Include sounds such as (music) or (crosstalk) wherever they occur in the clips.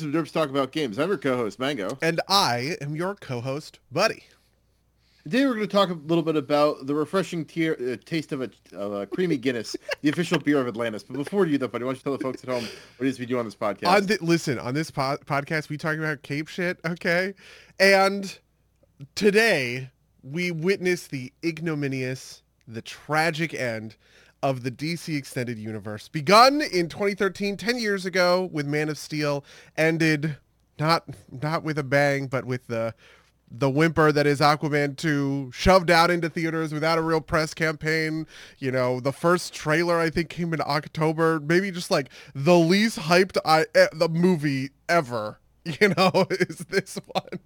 to Derps Talk About Games. I'm your co-host, Mango. And I am your co-host, Buddy. Today we're going to talk a little bit about the refreshing tier, uh, taste of a, of a creamy Guinness, the official beer of Atlantis. But before you do that, buddy, why don't you tell the folks at home what it is we do on this podcast? On the, listen, on this po- podcast, we talk about cape shit, okay? And today we witness the ignominious, the tragic end of the DC Extended Universe. Begun in 2013, 10 years ago with Man of Steel, ended not not with a bang, but with the the whimper that is Aquaman 2 shoved out into theaters without a real press campaign. You know, the first trailer I think came in October, maybe just like the least hyped I the movie ever, (laughs) you know, (laughs) is this one.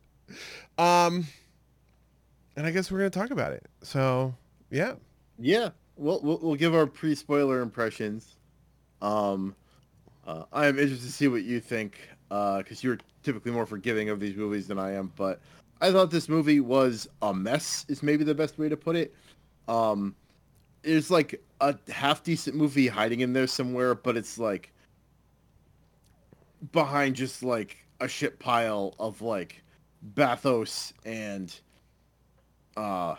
Um and I guess we're going to talk about it. So, yeah. Yeah. We'll, we'll, we'll give our pre-spoiler impressions. Um uh, I am interested to see what you think because uh, you're typically more forgiving of these movies than I am, but I thought this movie was a mess. Is maybe the best way to put it. Um, there's like a half decent movie hiding in there somewhere, but it's like behind just like a shit pile of like bathos and uh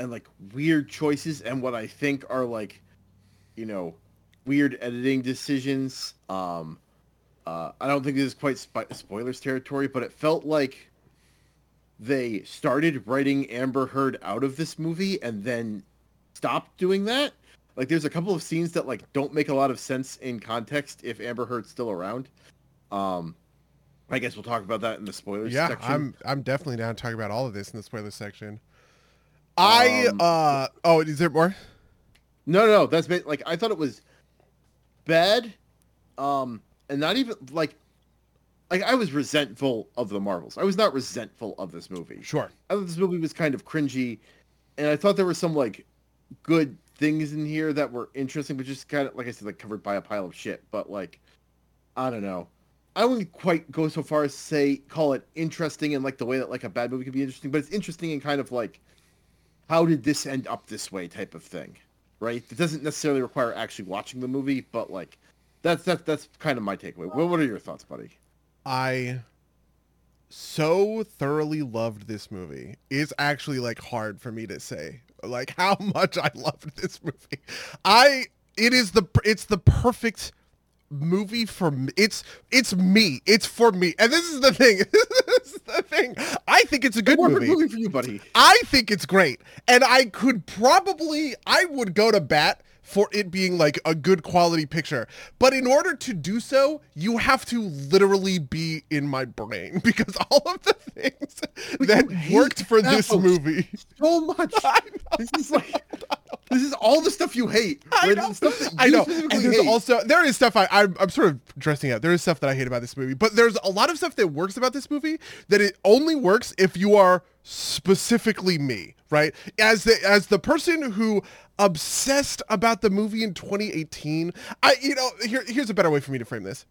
and like weird choices and what I think are like you know weird editing decisions. Um, uh, I don't think this is quite spo- spoilers territory, but it felt like they started writing Amber Heard out of this movie and then stopped doing that. Like there's a couple of scenes that like don't make a lot of sense in context if Amber Heard's still around. Um I guess we'll talk about that in the spoilers yeah, section. I'm I'm definitely down to talk about all of this in the spoiler section. I um, uh oh, is there more? No, no, no. That's like I thought it was bad, um, and not even like like I was resentful of the Marvels. I was not resentful of this movie. Sure. I thought this movie was kind of cringy, and I thought there were some like good things in here that were interesting, but just kind of like I said, like covered by a pile of shit. But like, I don't know. I wouldn't quite go so far as say call it interesting in like the way that like a bad movie can be interesting, but it's interesting in kind of like how did this end up this way type of thing, right? It doesn't necessarily require actually watching the movie, but like that's that's that's kind of my takeaway. What what are your thoughts, buddy? I so thoroughly loved this movie. It's actually like hard for me to say like how (laughs) much I loved this movie. I it is the it's the perfect movie for me. It's it's me. It's for me. And this is the thing. (laughs) this is the thing. I think it's a good movie. movie for you, buddy. I think it's great. And I could probably I would go to bat for it being like a good quality picture. But in order to do so, you have to literally be in my brain (laughs) because all of the things that worked for this movie so much. (laughs) This is like this is all the stuff you hate. I know. I know. And there's hate. also there is stuff I I'm, I'm sort of dressing out. There is stuff that I hate about this movie, but there's a lot of stuff that works about this movie that it only works if you are specifically me, right? As the as the person who obsessed about the movie in 2018. I you know, here here's a better way for me to frame this.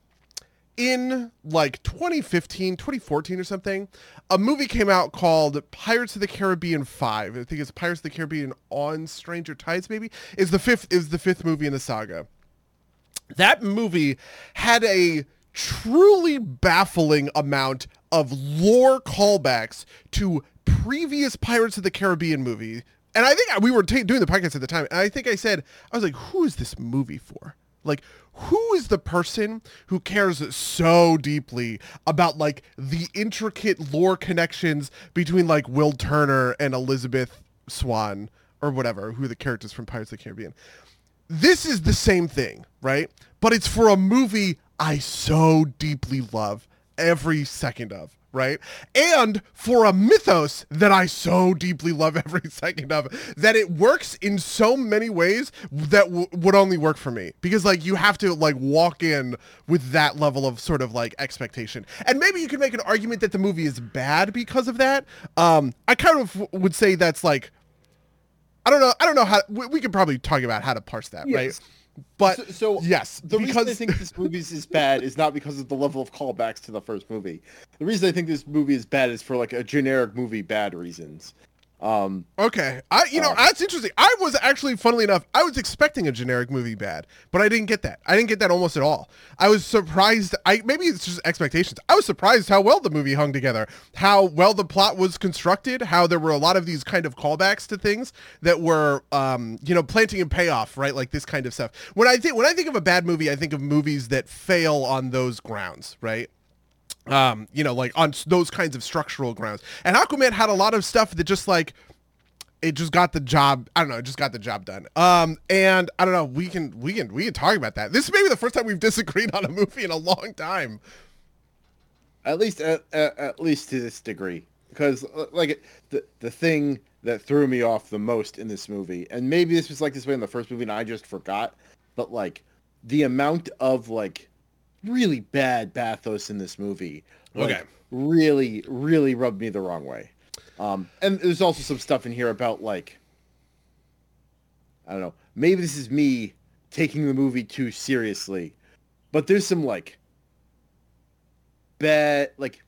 In like 2015, 2014 or something, a movie came out called Pirates of the Caribbean 5. I think it's Pirates of the Caribbean on Stranger Tides maybe. Is the fifth is the fifth movie in the saga. That movie had a truly baffling amount of lore callbacks to previous Pirates of the Caribbean movie. And I think we were t- doing the podcast at the time, and I think I said, I was like, who is this movie for? Like, who is the person who cares so deeply about like the intricate lore connections between like Will Turner and Elizabeth Swann or whatever, who are the characters from Pirates of the Caribbean? This is the same thing, right? But it's for a movie I so deeply love every second of right? And for a mythos that I so deeply love (laughs) every second of, that it works in so many ways that w- would only work for me. Because like you have to like walk in with that level of sort of like expectation. And maybe you could make an argument that the movie is bad because of that. Um, I kind of would say that's like I don't know. I don't know how we, we could probably talk about how to parse that, yes. right? But so, so yes, the because... reason I think this movie is bad is not because of the level of callbacks to the first movie. The reason I think this movie is bad is for like a generic movie bad reasons. Um, okay, I you know um, that's interesting. I was actually, funnily enough, I was expecting a generic movie bad, but I didn't get that. I didn't get that almost at all. I was surprised. I maybe it's just expectations. I was surprised how well the movie hung together, how well the plot was constructed, how there were a lot of these kind of callbacks to things that were, um, you know, planting and payoff, right? Like this kind of stuff. When I think when I think of a bad movie, I think of movies that fail on those grounds, right? Um, you know, like on those kinds of structural grounds. And Aquaman had a lot of stuff that just like it just got the job. I don't know, it just got the job done. Um, and I don't know, we can we can we can talk about that. This is maybe the first time we've disagreed on a movie in a long time. At least at, at, at least to this degree, because uh, like the the thing that threw me off the most in this movie, and maybe this was like this way in the first movie, and I just forgot, but like the amount of like really bad bathos in this movie. Like, Okay. Really, really rubbed me the wrong way. Um, and there's also some stuff in here about like, I don't know, maybe this is me taking the movie too seriously, but there's some like bad, like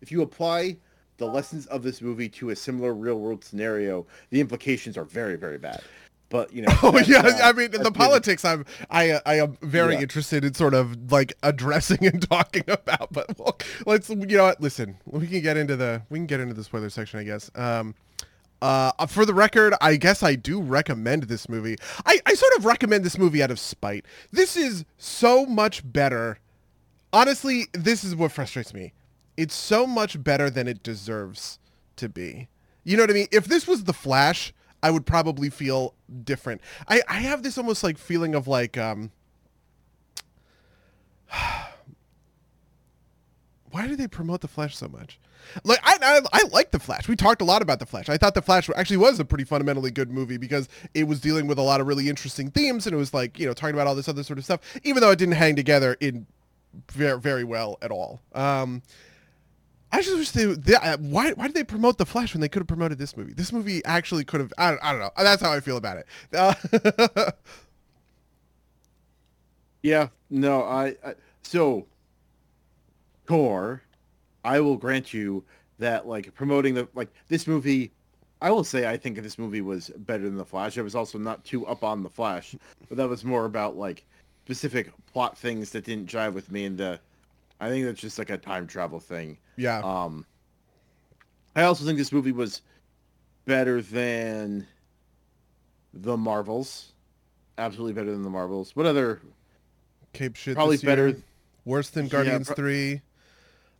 if you apply the lessons of this movie to a similar real world scenario, the implications are very, very bad. But you (laughs) know, Oh yeah, uh, I mean that's the politics. I'm I uh, I am very Yeah. interested in sort of like addressing (laughs) and talking about. But well, let's you know what? Listen, we can get into the we can get into the spoiler section, I guess. Um, uh, for the record, I guess I do recommend this movie. I I sort of recommend this movie out of spite. This is so much better. Honestly, this is what frustrates me. It's so much better than it deserves to be. You know what I mean? If this was The Flash, I would probably feel different. I, I have this almost like feeling of like um (sighs) why do they promote the Flash so much? Like I, I I like the Flash. We talked a lot about the Flash. I thought the Flash actually was a pretty fundamentally good movie because it was dealing with a lot of really interesting themes and it was like you know talking about all this other sort of stuff. Even though it didn't hang together in very very well at all. Um, I just wish they, they uh, why why did they promote the Flash when they could have promoted this movie? This movie actually could have. I don't, I don't know. That's how I feel about it. Uh, (laughs) Yeah, no, I, I so Core, I will grant you that like promoting the like this movie, I will say I think this movie was better than the Flash. I was also not too up on the Flash, but that was more about like specific plot things that didn't jive with me, and uh, I think that's just like a time travel thing. yeah. Um, I also think this movie was better than the Marvels. Absolutely better than the Marvels. What other Cape shit. probably this year. better Worse than Yeah, Guardians pro- three.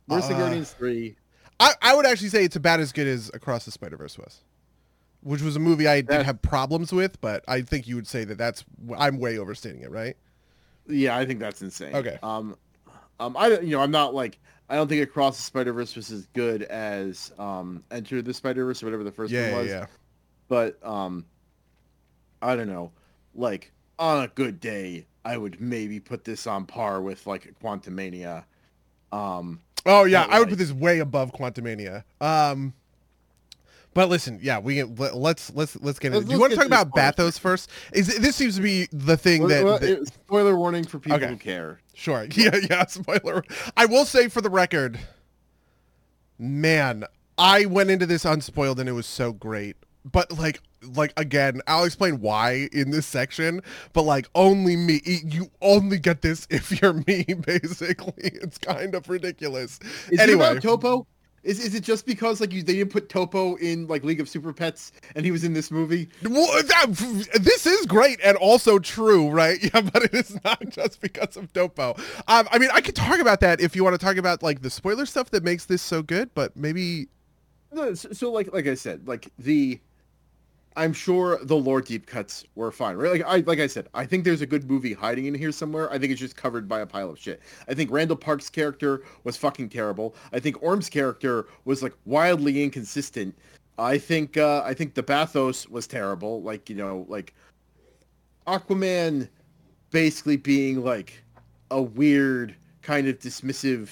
Worse than Uh, Guardians Three. I, I would actually say it's about as good as Across the Spider Verse was, which was a movie I did have problems with, but I think you would say that that's I'm way overstating it, right? Yeah, I think that's insane. Okay. Um, um, I don't- you know I'm not like I don't think Across the Spider Verse was as good as um Enter the Spider Verse or whatever the first Yeah, one was. yeah. yeah. But um, I don't know. Like on a good day, I would maybe put this on par with like Quantumania. Um, Oh yeah, I would like- put this way above Quantumania. Um, but listen, yeah, we let, let's let's let's get into. Let's- Do you want to talk about Bathos first? Is this seems to be the thing that, well, that- spoiler warning for people Okay. who care. Sure. (laughs) Yeah, yeah, spoiler. I will say for the record, man, I went into this unspoiled and it was so great. But like like again, I'll explain why in this section, but like only me you only get this if you're me (laughs) basically. It's kind of ridiculous. Is anyway, it about Topo? Is, is it just because like you they didn't put Topo in like League of Super Pets and he was in this movie? Well, that, this is great and also true, right? (laughs) Yeah, but it is not just because of Topo. Um, I mean, I could talk about that if you want to talk about like the spoiler stuff that makes this so good, but maybe No, so, so like like I said, like the I'm sure the lore deep cuts were fine, right? Like I like I said, I think there's a good movie hiding in here somewhere. I think it's just covered by a pile of shit. I think Randall Park's character was fucking terrible. I think Orm's character was like wildly inconsistent. I think uh I think the Bathos was terrible. Like, you know, like Aquaman basically being like a weird kind of dismissive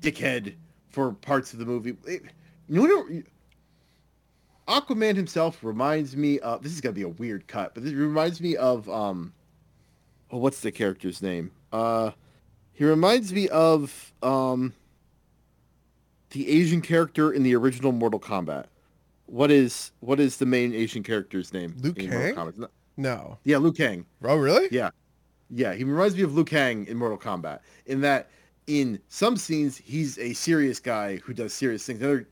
dickhead for parts of the movie. It, you know, Aquaman himself reminds me of this is gonna be a weird cut, but this reminds me of um, oh, what's the character's name? Uh, he reminds me of um, the Asian character in the original Mortal Kombat. what is what is the main Asian character's name? Liu Kang? No-. Yeah, Liu Kang. Oh, really? Yeah, yeah. He reminds me of Liu Kang in Mortal Kombat in that in some scenes he's a serious guy who does serious things. In other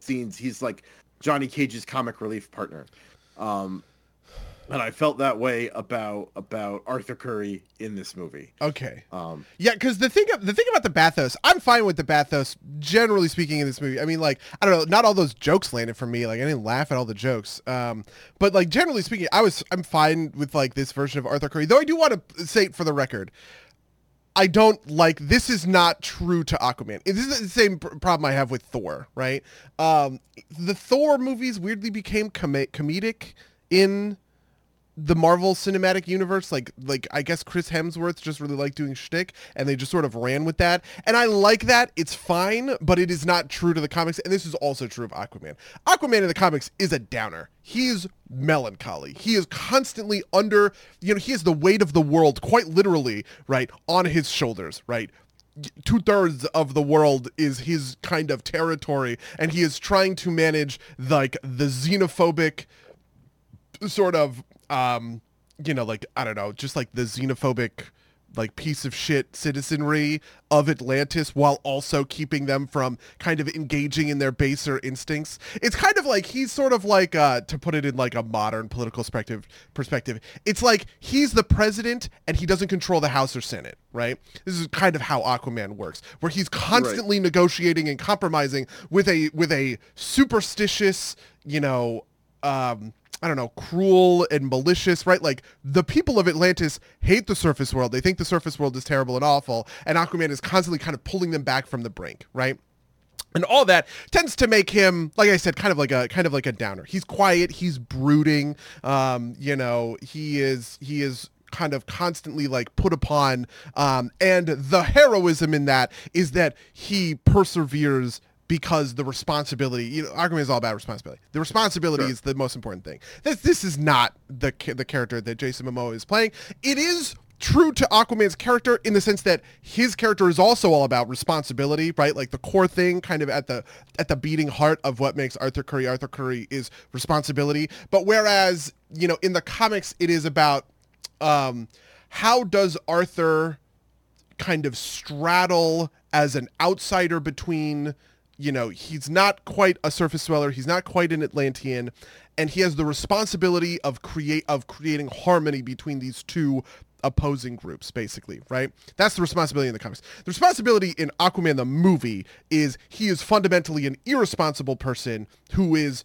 scenes he's like Johnny Cage's comic relief partner. Um, and I felt that way about about Arthur Curry in this movie. Okay. Um, Yeah, because the thing the thing about the bathos, I'm fine with the bathos. Generally speaking, in this movie, I mean, like I don't know, not all those jokes landed for me. Like I didn't laugh at all the jokes. Um, but like generally speaking, I was I'm fine with like this version of Arthur Curry. Though I do want to say for the record, I don't like this is not true to Aquaman. This is the same pr- problem I have with Thor, right? Um, the Thor movies weirdly became com- comedic in the Marvel Cinematic Universe, like like I guess Chris Hemsworth just really liked doing shtick, and they just sort of ran with that. And I like that. It's fine, but it is not true to the comics. And this is also true of Aquaman. Aquaman in the comics is a downer. He's melancholy. He is constantly under, you know, he has the weight of the world, quite literally, right, on his shoulders, right two thirds of the world is his kind of territory, and he is trying to manage like the xenophobic sort of um you know like i don't know just like the xenophobic like piece of shit citizenry of Atlantis while also keeping them from kind of engaging in their baser instincts. It's kind of like he's sort of like uh to put it in like a modern political perspective perspective. It's like he's the president and he doesn't control the House or Senate, right? This is kind of how Aquaman works, where he's constantly negotiating and compromising with a with a superstitious, you know, um I don't know, cruel and malicious, right? Like the people of Atlantis hate the surface world. They think the surface world is terrible and awful, and Aquaman is constantly kind of pulling them back from the brink, right? And all that tends to make him, like I said, kind of like a kind of like a downer. He's quiet, he's brooding, um, you know, he is he is kind of constantly like put upon um, and the heroism in that is that he perseveres because the responsibility, you know, Aquaman is all about responsibility. The responsibility Sure. is the most important thing. This this is not the the character that Jason Momoa is playing. It is true to Aquaman's character in the sense that his character is also all about responsibility, right? Like the core thing kind of at the at the beating heart of what makes Arthur Curry Arthur Curry is responsibility. But whereas, you know, in the comics it is about um how does Arthur kind of straddle as an outsider between you know he's not quite a surface dweller. He's not quite an atlantean. And he has the responsibility of create of creating harmony between these two opposing groups basically right? That's the responsibility in the comics. The responsibility in aquaman the movie is he is fundamentally an irresponsible person who is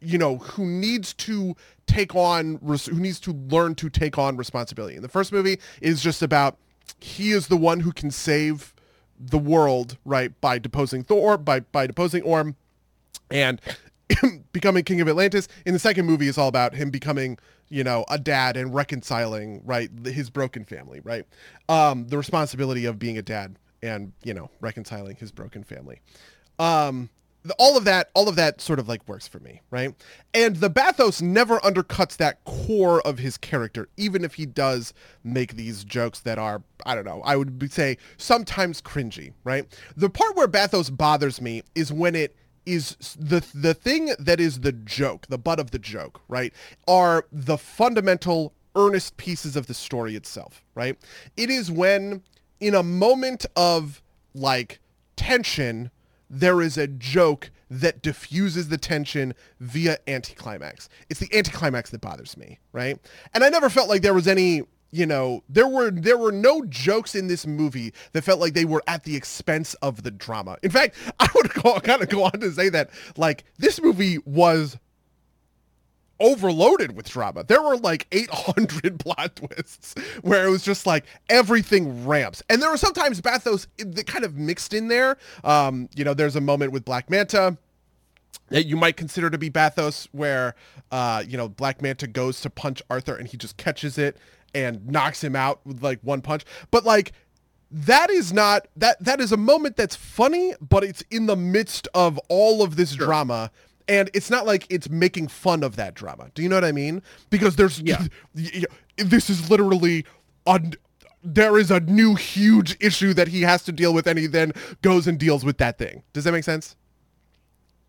you know who needs to take on who needs to learn to take on responsibility. In the first movie is just about he is the one who can save the world right by deposing thor by by deposing orm and (clears throat) becoming king of atlantis. In the second movie is all about him becoming you know a dad and reconciling right his broken family right? Um the responsibility of being a dad and you know reconciling his broken family. Um all of that all of that sort of like works for me right? And the bathos never undercuts that core of his character even if he does make these jokes that are i don't know i would say sometimes cringy right? The part where bathos bothers me is when it is the the thing that is the joke the butt of the joke right are the fundamental earnest pieces of the story itself right? It is when in a moment of like tension there is a joke that diffuses the tension via anticlimax. It's the anticlimax that bothers me, right? And I never felt like there was any, you know, there were there were no jokes in this movie that felt like they were at the expense of the drama. In fact, (laughs) I would go, kind of go on to say that like this movie was overloaded with drama. There were like 800 (laughs) plot twists where it was just like everything ramps. And there were sometimes bathos that kind of mixed in there. Um, you know, there's a moment with Black Manta that you might consider to be bathos where uh, you know, Black Manta goes to punch Arthur and he just catches it and knocks him out with like one punch. But like that is not that that is a moment that's funny, but it's in the midst of all of this drama and it's not like it's making fun of that drama. Do you know what I mean? Because there's Yeah. this is literally on there is a new huge issue that he has to deal with and he then goes and deals with that thing. Does that make sense?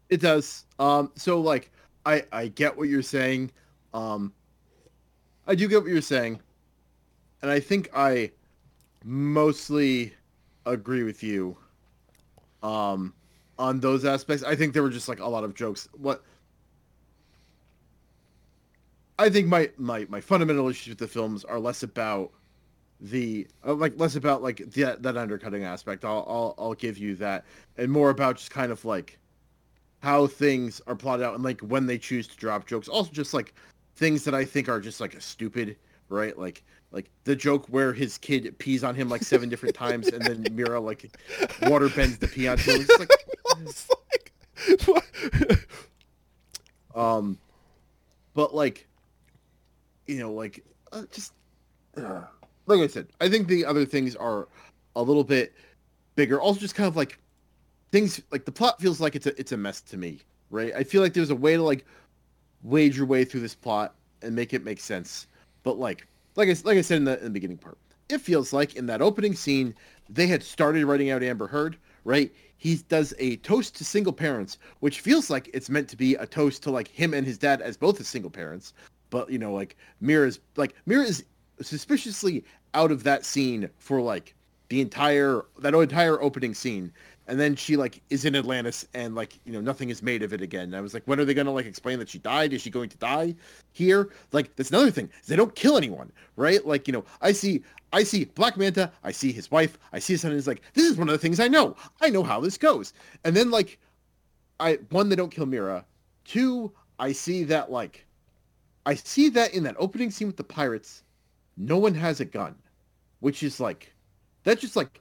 It does. Um, so like, I I get what you're saying. Um, I do get what you're saying, and I think I mostly agree with you. Um, on those aspects, I think there were just like a lot of jokes. What I think my my my fundamental issues with the films are less about the uh, like less about like that that undercutting aspect. I'll I'll I'll give you that, and more about just kind of like how things are plotted out and like when they choose to drop jokes. Also, just like things that I think are just like a stupid, right? Like like the joke where his kid pees on him like seven different times, and then Mera like water bends the pee onto him. It's like, it's like um, but like, you know, like uh, just uh, like I said, I think the other things are a little bit bigger. Also, just kind of like things like the plot feels like it's a it's a mess to me, right? I feel like there's a way to like wade your way through this plot and make it make sense, but like like I like I said in the in the beginning part, it feels like in that opening scene they had started writing out Amber Heard, right? He does a toast to single parents, which feels like it's meant to be a toast to like him and his dad as both as single parents. But you know, like Mera's like Mera is suspiciously out of that scene for like the entire that entire opening scene and then she like is in Atlantis and like you know nothing is made of it again. And I was like, when are they gonna like explain that she died? Is she going to die here? Like that's another thing. They don't kill anyone, right? Like you know, I see I see Black Manta, I see his wife, I see his son, and it's like this is one of the things I know. I know how this goes. And then like, I one they don't kill Mera. Two, I see that like, I see that in that opening scene with the pirates, no one has a gun, which is like, that's just like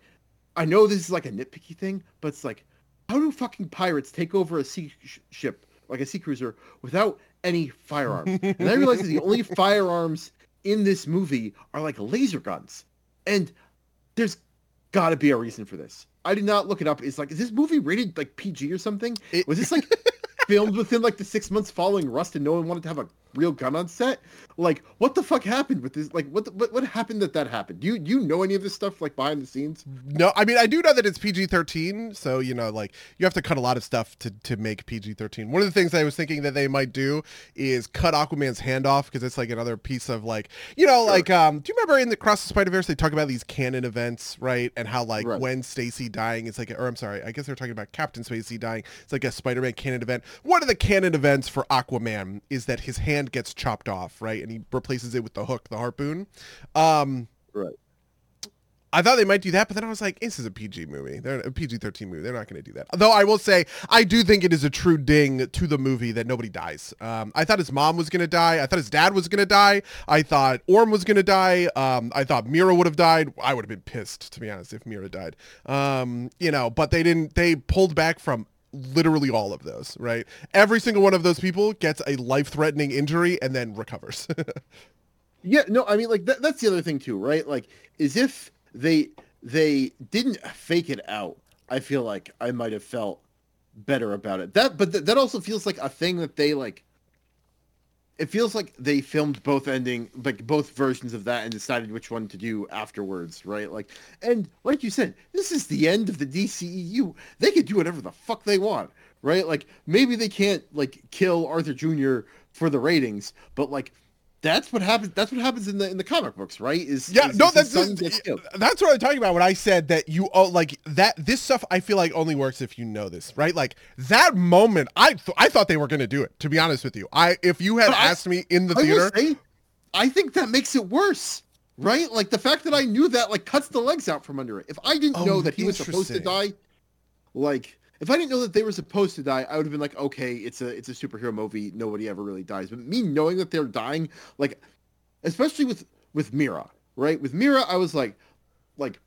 I know this is like a nitpicky thing, but it's like, how do fucking pirates take over a sea sh- ship, like a sea cruiser, without any firearms? and I realize that the only (laughs) firearms in this movie are like laser guns. And there's got to be a reason for this. I did not look it up. It's like, is this movie rated like PG or something? It... Was this like (laughs) filmed within like the six months following Rust and no one wanted to have a real gun on set? Like, what the fuck happened with this? Like, what the, what what happened that that happened? Do you you know any of this stuff like behind the scenes? No, I mean I do know that it's PG thirteen, so you know like you have to cut a lot of stuff to to make PG thirteen. One of the things I was thinking that they might do is cut Aquaman's hand off because it's like another piece of like you know sure. like um do you remember in the Cross the Spider Verse they talk about these canon events right and how like right. when Stacy dying it's like or I'm sorry I guess they're talking about Captain Stacy dying it's like a Spider Man canon event. One of the canon events for Aquaman is that his hand gets chopped off right and he replaces it with the hook, the harpoon. Um, right. I thought they might do that, but then I was like, this is a PG movie. They're a PG-13 movie. They're not going to do that. Though I will say, I do think it is a true ding to the movie that nobody dies. Um, I thought his mom was going to die. I thought his dad was going to die. I thought Orm was going to die. Um, I thought Mera would have died. I would have been pissed, to be honest, if Mera died. Um, you know, but they didn't. They pulled back from literally all of those, right? Every single one of those people gets a life-threatening injury and then recovers. (laughs) yeah, no, I mean like that, that's the other thing too, right? Like is if they they didn't fake it out, I feel like I might have felt better about it. That but th- that also feels like a thing that they like it feels like they filmed both ending like both versions of that and decided which one to do afterwards right? Like and like you said this is the end of the dceu they can do whatever the fuck they want right? Like maybe they can't like kill arthur jr for the ratings but like that's what happens. That's what happens in the in the comic books, right? Is yeah, is, no, that's that's what I'm talking about when I said that you oh, like that. This stuff I feel like only works if you know this, right? Like that moment, I th- I thought they were going to do it. To be honest with you, I if you had asked me in the I theater, say, I think that makes it worse, right? Like the fact that I knew that like cuts the legs out from under it. If I didn't oh, know that he was supposed to die, like if I didn't know that they were supposed to die, I would have been like, okay, it's a it's a superhero movie. Nobody ever really dies. But me knowing that they're dying, like, especially with with Mera, right? With Mera, I was like, like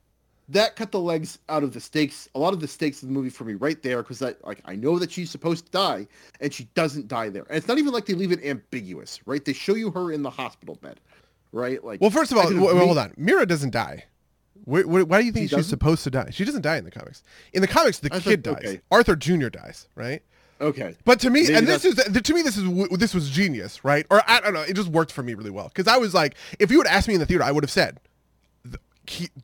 that cut the legs out of the stakes. A lot of the stakes of the movie for me right there because I like I know that she's supposed to die and she doesn't die there. And it's not even like they leave it ambiguous, right? They show you her in the hospital bed, right? Like, well, first of all, w- hold on, Mera doesn't die. Why, why do you think she she's supposed to die? She doesn't die in the comics. In the comics, the I kid dies. Okay. Arthur Jr. dies, right? Okay. But to me, Maybe and this is to me, this is this was genius, right? Or I don't know, it just worked for me really well because I was like, if you had asked me in the theater, I would have said,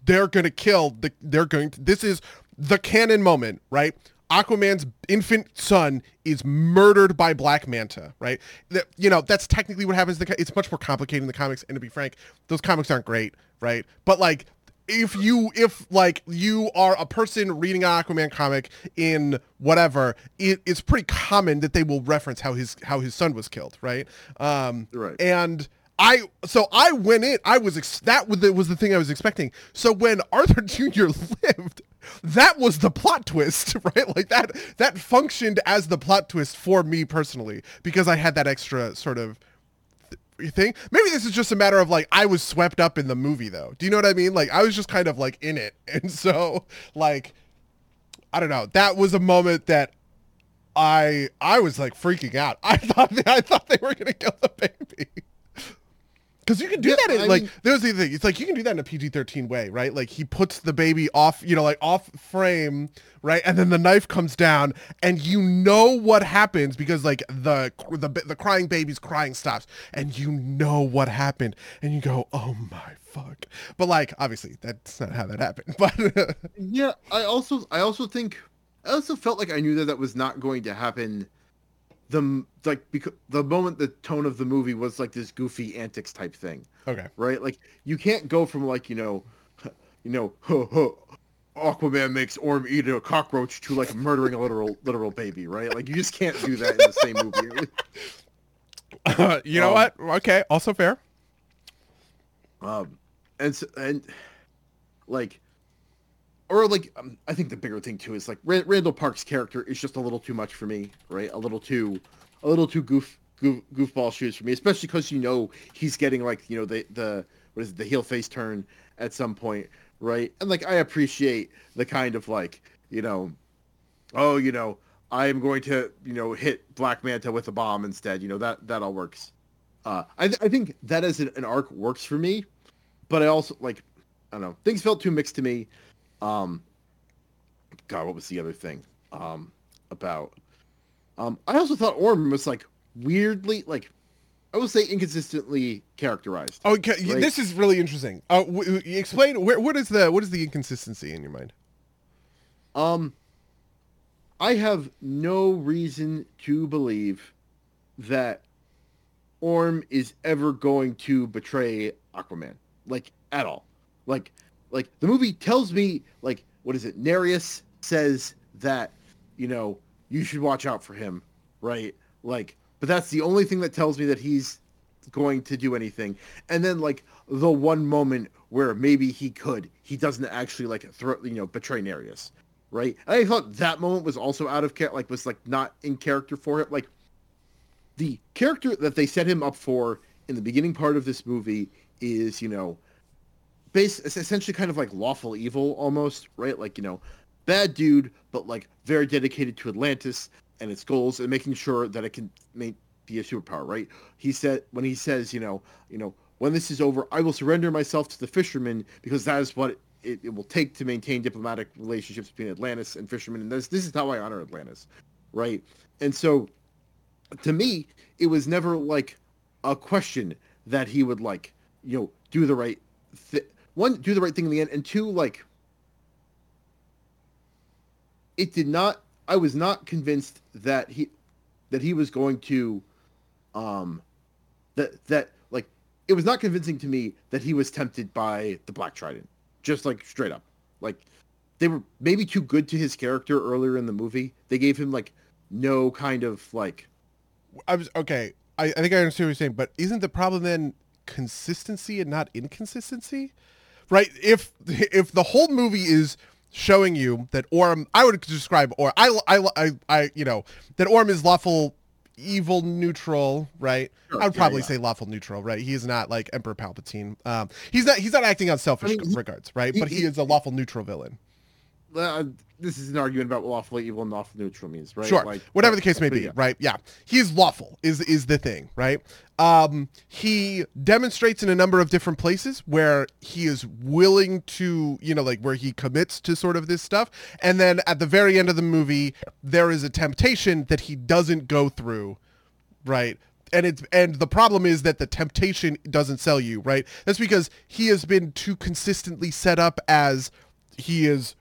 they're going to kill the, they're going to. This is the canon moment, right? Aquaman's infant son is murdered by Black Manta, right? That you know that's technically what happens. It's much more complicated in the comics, and to be frank, those comics aren't great, right? But like if you if like you are a person reading an Aquaman comic in whatever, it, it's pretty common that they will reference how his how his son was killed, right? Um, right. And I so I went in. I was ex- that was the, was the thing I was expecting. So when (laughs) Arthur Jr. lived, that was the plot twist, (laughs) right? Like that that functioned as the plot twist for me personally because I had that extra sort of thing. Maybe this is just a matter of like I was swept up in the movie though. Do you know what I mean? Like I was just kind of like in it. (laughs) And so like I don't know. That was a moment that I I was like freaking out. (laughs) I thought I thought they were going to kill the baby. Because you can do yeah, that in I like mean, there's the thing. It's like you can do that in a PG thirteen way, right? Like he puts the baby off, you know, like off frame, right? And then the knife comes down, and you know what happens because like the the the crying baby's crying stops, and you know what happened, and you go, oh my fuck. But like obviously that's not how that happened. (laughs) But yeah, I also I also think I also felt like I knew that that was not going to happen the like because the moment the tone of the movie was like this goofy antics type thing. Okay. Right? Like you can't go from like, you know, (laughs) you know, Aquaman makes Orm eat a cockroach to like murdering a literal literal baby, right? Like you just can't do that in the same movie. Uh, (laughs) you know um, what? Okay, also fair. Um and and like or like um, I think the bigger thing too is like Randall Park's character is just a little too much for me, right? A little too, a little too goof, goof goofball shoes for me, especially because you know he's getting like you know the the what is it, the heel face turn at some point, right? And like I appreciate the kind of like you know, oh you know I am going to you know hit Black Manta with a bomb instead, you know that that all works. Uh, I th- I think that as an, an arc works for me, but I also like I don't know things felt too mixed to me. Um, God, what was the other thing? Um, about. Um, I also thought Orm was like weirdly like I would say inconsistently characterized. Oh, okay. Right? this is really interesting. Uh, w- explain where, what is the what is the inconsistency in your mind? Um, I have no reason to believe that Orm is ever going to betray Aquaman, like at all. Like like the movie tells me like what is it? Nereus says that you know you should watch out for him right? Like but that's the only thing that tells me that he's going to do anything. And then like the one moment where maybe he could he doesn't actually like throw you know betray Nereus right? And I thought that moment was also out of character like was like not in character for him. Like the character that they set him up for in the beginning part of this movie is you know base essentially kind of like lawful evil almost, right? Like, you know, bad dude, but like very dedicated to Atlantis and its goals and making sure that it can make, be a superpower, right? He said when he says, you know, you know, when this is over, I will surrender myself to the fishermen because that is what it, it will take to maintain diplomatic relationships between Atlantis and fishermen. And this this is how I honor Atlantis, right? And so, to me, it was never like a question that he would like, you know, do the right thing one do the right thing in the end and two like it did not i was not convinced that he that he was going to um that that like it was not convincing to me that he was tempted by the black trident. Just like straight up. Like they were maybe too good to his character earlier in the movie. They gave him like no kind of like i was okay i, I think i understand what you're saying but isn't the problem then consistency and not inconsistency right? If if the whole movie is showing you that Orm, I would describe Orm, I, I, I, I, you know, that Orm is lawful evil neutral, right? Sure, I would probably yeah, yeah. say lawful neutral, right? He is not like Emperor Palpatine. Um, he's not he's not acting on selfish I mean, regards, right? He, but he, he, is a lawful neutral villain. Uh, this is an argument about what lawful evil and lawful neutral means, right? Sure. Like, Whatever the case may be, yeah. right? Yeah. He's lawful is is the thing, right? Um, he demonstrates in a number of different places where he is willing to, you know, like where he commits to sort of this stuff. And then at the very end of the movie, there is a temptation that he doesn't go through, right? and it's and the problem is that the temptation doesn't sell you right that's because he has been too consistently set up as he is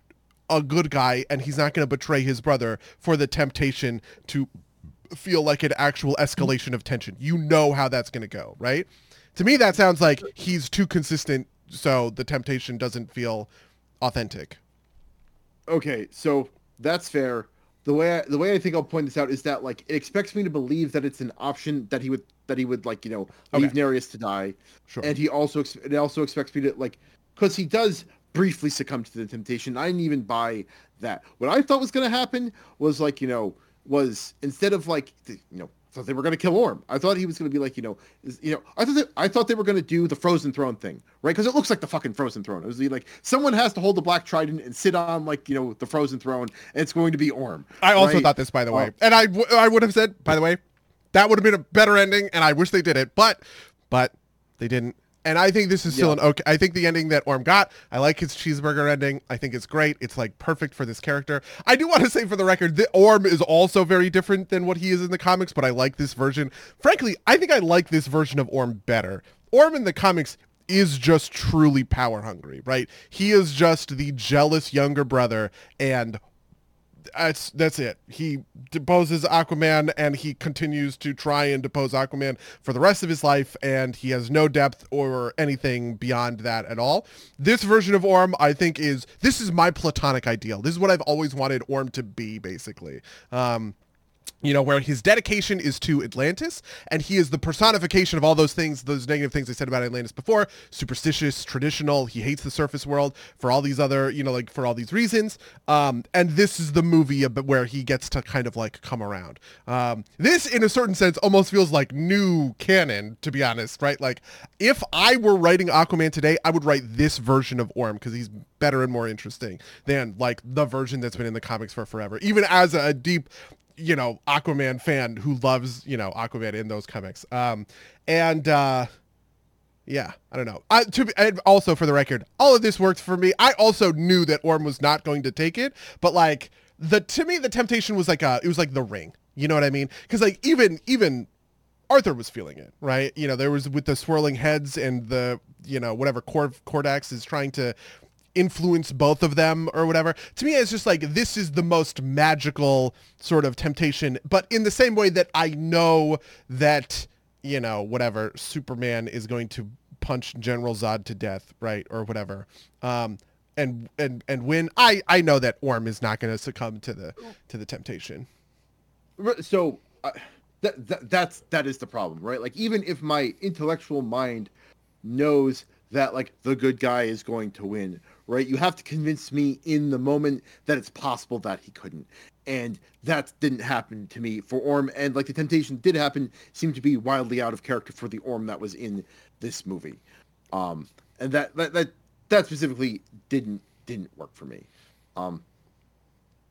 a good guy and he's not going to betray his brother for the temptation to feel like an actual escalation of tension. You know how that's going to go, right? To me, that sounds like he's too consistent, so the temptation doesn't feel authentic. Okay, so that's fair. The way I, the way I think I'll point this out is that like it expects me to believe that it's an option that he would that he would like you know leave okay. Nereus to die, sure. and he also it also expects me to like because he does briefly succumb to the temptation. I didn't even buy that. What I thought was going to happen was like you know was instead of like you know thought they were going to kill Orm. I thought he was going to be like, you know, is, you know, I thought that, I thought they were going to do the Frozen Throne thing, right? Because it looks like the fucking Frozen Throne. It was like someone has to hold the Black Trident and sit on like you know the Frozen Throne, and it's going to be Orm. I also right? thought this, by the way, uh, and I, w- I would have said, by the way, that would have been a better ending, and I wish they did it, but but they didn't. And I think this is still yeah. an okay. I think the ending that Orm got, I like his cheeseburger ending. I think it's great. It's like perfect for this character. I do want to say for the record that Orm is also very different than what he is in the comics, but I like this version. Frankly, I think I like this version of Orm better. Orm in the comics is just truly power hungry, right? He is just the jealous younger brother and that's that's it. He deposes Aquaman and he continues to try and depose Aquaman for the rest of his life and he has no depth or anything beyond that at all. This version of Orm I think is this is my platonic ideal. This is what I've always wanted Orm to be basically. Um, you know, where his dedication is to Atlantis, and he is the personification of all those things, those negative things I said about Atlantis before, superstitious, traditional, he hates the surface world for all these other, you know, like for all these reasons. Um, and this is the movie where he gets to kind of like come around. Um, this, in a certain sense, almost feels like new canon, to be honest, right? Like, if I were writing Aquaman today, I would write this version of Orm because he's better and more interesting than like the version that's been in the comics for forever. Even as a deep you know Aquaman fan who loves you know Aquaman in those comics. Um, and uh, yeah, I don't know. I, to be, and also for the record, all of this worked for me. I also knew that Orm was not going to take it, but like the to me the temptation was like uh it was like the ring. You know what I mean? Because like even even Arthur was feeling it, right? You know, there was with the swirling heads and the, you know, whatever Cord- Kordax is trying to influence both of them or whatever. To me, it's just like this is the most magical sort of temptation, but in the same way that I know that, you know, whatever, Superman is going to punch General Zod to death, right? Or whatever. Um, and and and win. I I know that Orm is not going to succumb to the to the temptation. So uh, that, that that's that is the problem, right? Like even if my intellectual mind knows that like the good guy is going to win, right? You have to convince me in the moment that it's possible that he couldn't. And that didn't happen to me for Orm. And like the temptation did happen, seemed to be wildly out of character for the Orm that was in this movie. Um, and that, that, that, that specifically didn't, didn't work for me. Um,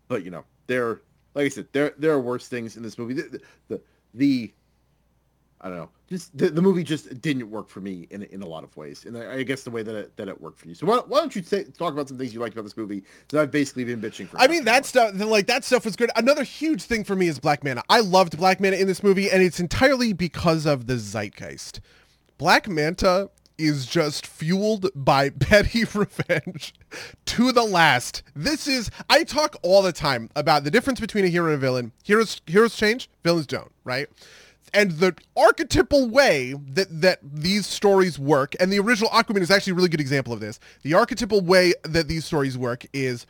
but you know, there, like I said, there, there are worse things in this movie. The, the, the I don't know. Just the, the movie just didn't work for me in in a lot of ways, and I, I guess the way that it, that it worked for you. So why, why don't you say, talk about some things you liked about this movie that I've basically been bitching for? I mean that stuff, like that stuff was good. Another huge thing for me is Black Manta. I loved Black Manta in this movie, and it's entirely because of the zeitgeist. Black Manta is just fueled by (laughs) petty revenge to the last. This is I talk all the time about the difference between a hero and a villain. Heroes heroes change, villains don't, right? And the archetypal way that that these stories work, and the original Aquaman is actually a really good example of this. The archetypal way that these stories work is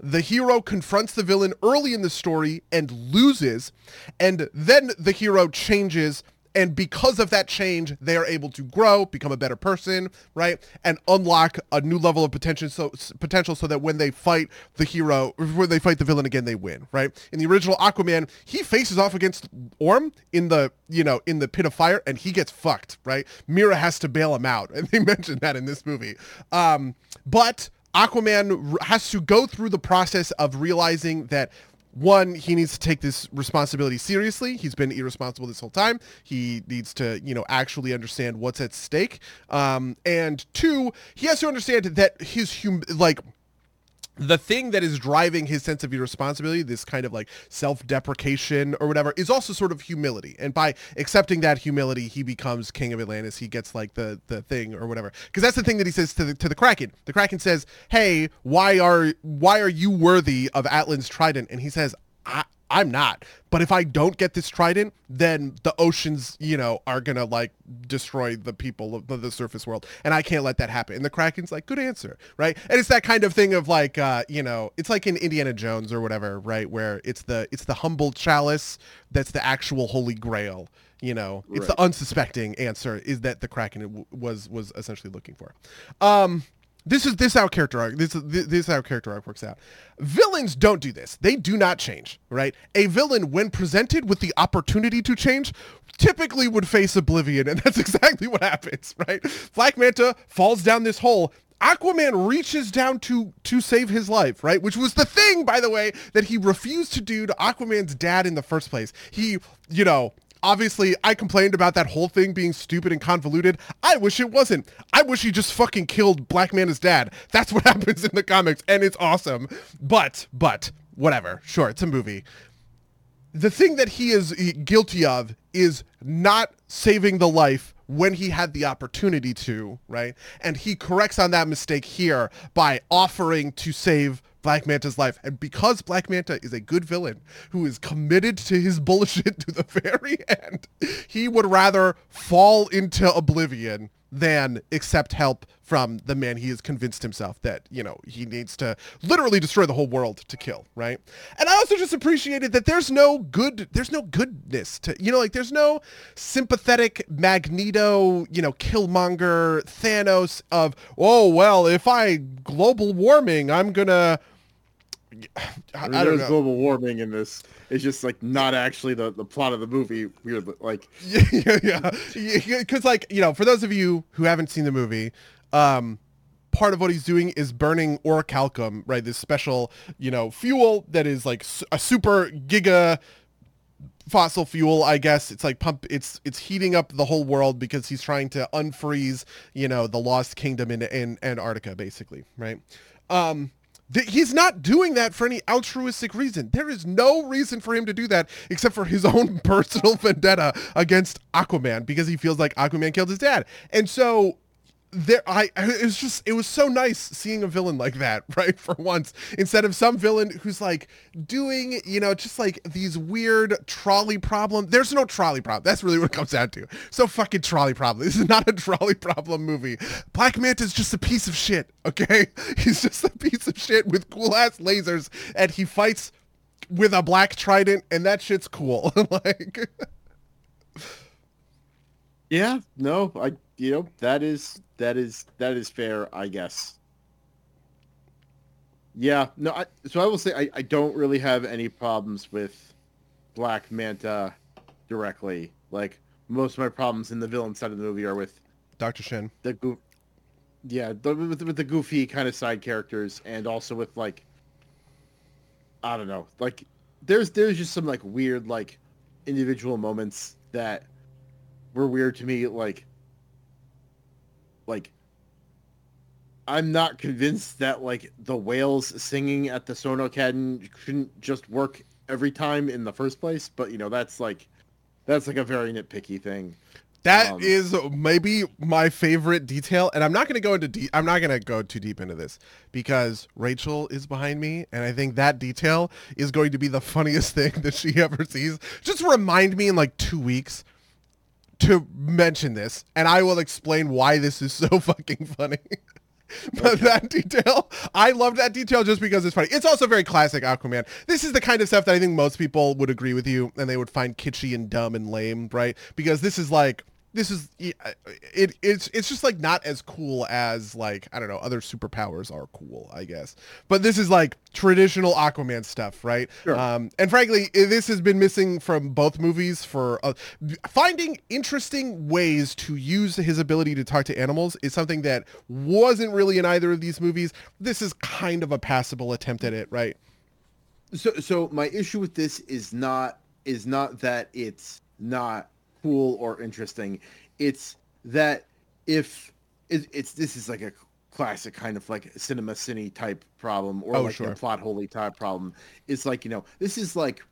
the hero confronts the villain early in the story and loses, and then the hero changes and because of that change they are able to grow become a better person right? And unlock a new level of potential so potential so that when they fight the hero when they fight the villain again they win right? In the original aquaman he faces off against orm in the you know in the pit of fire and he gets fucked right? Mera has to bail him out (laughs) and they mentioned that in this movie. Um, but aquaman has to go through the process of realizing that one, he needs to take this responsibility seriously. He's been irresponsible this whole time. He needs to, you know, actually understand what's at stake. Um, and two, he has to understand that his hum- like the thing that is driving his sense of irresponsibility, this kind of like self-deprecation or whatever, is also sort of humility. And by accepting that humility, he becomes king of Atlantis. He gets like the the thing or whatever. Because that's the thing that he says to the to the Kraken. The Kraken says, "Hey, why are why are you worthy of Atlan's trident?" And he says, I, I'm not. But if I don't get this trident, then the oceans, you know, are gonna like destroy the people of the surface world, and I can't let that happen. And the Kraken's like, good answer, right? And it's that kind of thing of like, uh, you know, it's like in Indiana Jones or whatever, right? Where it's the it's the humble chalice that's the actual holy grail. You know, it's right. the unsuspecting answer is that the Kraken was was essentially looking for. Um, this is this how character arc this is this is how character arc works out. Villains don't do this. They do not change, right? A villain, when presented with the opportunity to change, typically would face oblivion, and (laughs) that's exactly what happens, right? Black Manta falls down this hole. Aquaman reaches down to to save his life, right? Which was the thing, by the way, that he refused to do to Aquaman's dad in the first place. He, you know, obviously I complained about that whole thing being stupid and convoluted. I wish it wasn't. I wish he just fucking killed Black Manta's dad. That's what (laughs) happens in the comics and it's awesome. But, but, whatever. Sure, it's a movie. The thing that he is guilty of is not saving the life when he had the opportunity to, right? And he corrects on that mistake here by offering to save Black Manta's life. And because Black Manta is a good villain who is committed to his bullshit (laughs) to the very end, he would rather fall into oblivion than accept help from the man he has convinced himself that, you know, he needs to literally destroy the whole world to kill, right? And I also just appreciated that there's no good, there's no goodness to, you know, like there's no sympathetic Magneto, you know, Killmonger, Thanos of, oh, well, if I global warming, I'm gonna (sighs) I, I don't know. global warming in this. It's just like not actually the, the plot of the movie. Weird, like (laughs) yeah, yeah, yeah. Because like you know, for those of you who haven't seen the movie, um, part of what he's doing is burning orichalcum, right? This special you know fuel that is like a super giga fossil fuel i guess it's like pump it's it's heating up the whole world because he's trying to unfreeze you know the lost kingdom in in antarctica basically right um He's not doing that for any altruistic reason. There is no reason for him to do that except for his (laughs) own personal (laughs) vendetta against Aquaman because he feels like Aquaman killed his dad. And so there I it was just it was so nice seeing a villain like that, (laughs) right? For once, instead of some villain who's like doing, you know, just like these weird trolley problem. There's no trolley problem. That's really what it comes down to. So fucking trolley problem. This is not a (laughs) trolley problem movie. Black Manta's just a piece of shit, okay? (laughs) He's just a piece of shit with cool ass lasers and he fights with a black trident and that shit's cool. like Yeah, no, I you know, that is that is that is fair, I guess. Yeah, no. I, so I will say I, I don't really have any problems with Black Manta directly. Like most of my problems in the villain side of the movie are with Doctor Shin. The goof, yeah, the, with, with the goofy kind of side characters, and also with like I don't know, like there's there's just some like weird like individual moments that were weird to me, like like I'm not convinced that like the whales singing at the Sonocan shouldn't just work every time in the first place, but you know that's like that's like a very nitpicky thing. That um, is maybe my favorite detail, and I'm not going to go into deep. I'm not going to go too deep into this because Rachel is behind me, and I think that detail is going to be the funniest (laughs) thing that she ever sees. Just remind me in like two weeks to mention this, and I will explain why this is so (laughs) fucking funny. (laughs) but okay. that detail, I love that detail just because it's funny. It's also very classic Aquaman. This is the kind of stuff that I think most people would agree with you, and they would find kitschy and dumb and lame, right? Because this is like this is it it's it's just like not as cool as like I don't know other superpowers are cool I guess. But this is like traditional Aquaman stuff right? Sure. um and frankly this has been missing from both movies for uh, finding interesting ways to use his ability to talk to animals is something that wasn't really in either of these movies. This is kind of a passable attempt at it right? So so my issue with this is not is not that it's not cool or interesting. It's that if it, it's this is like a classic kind of like cinema cine type problem or Oh, like sure. a plot holy type problem. It's like, you know, this is like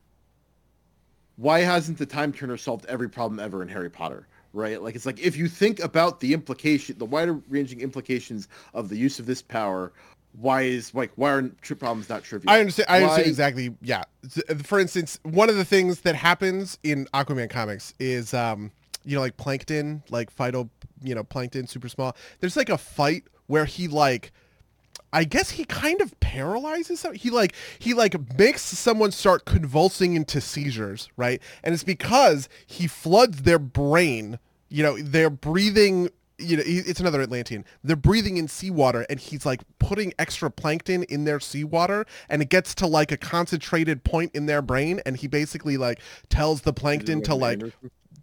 why hasn't the time turner solved every problem ever in Harry Potter? Right? Like it's like if you think about the implication the wider ranging implications of the use of this power, why is like why aren't true problems not trivial? I understand. I understand exactly. Yeah. For instance, one of the things that happens in Aquaman comics is, um, you know, like plankton, like phyto, you know, plankton, super small. There's like a fight where he like, I guess he kind of paralyzes. Some, he like he like makes someone start convulsing into seizures, right? And it's because he floods their brain. You know, they're breathing you know, it's another Atlantean. They're breathing in seawater, and he's like putting extra plankton in their seawater, and it gets to like a concentrated point in their brain, and he basically like tells the plankton to like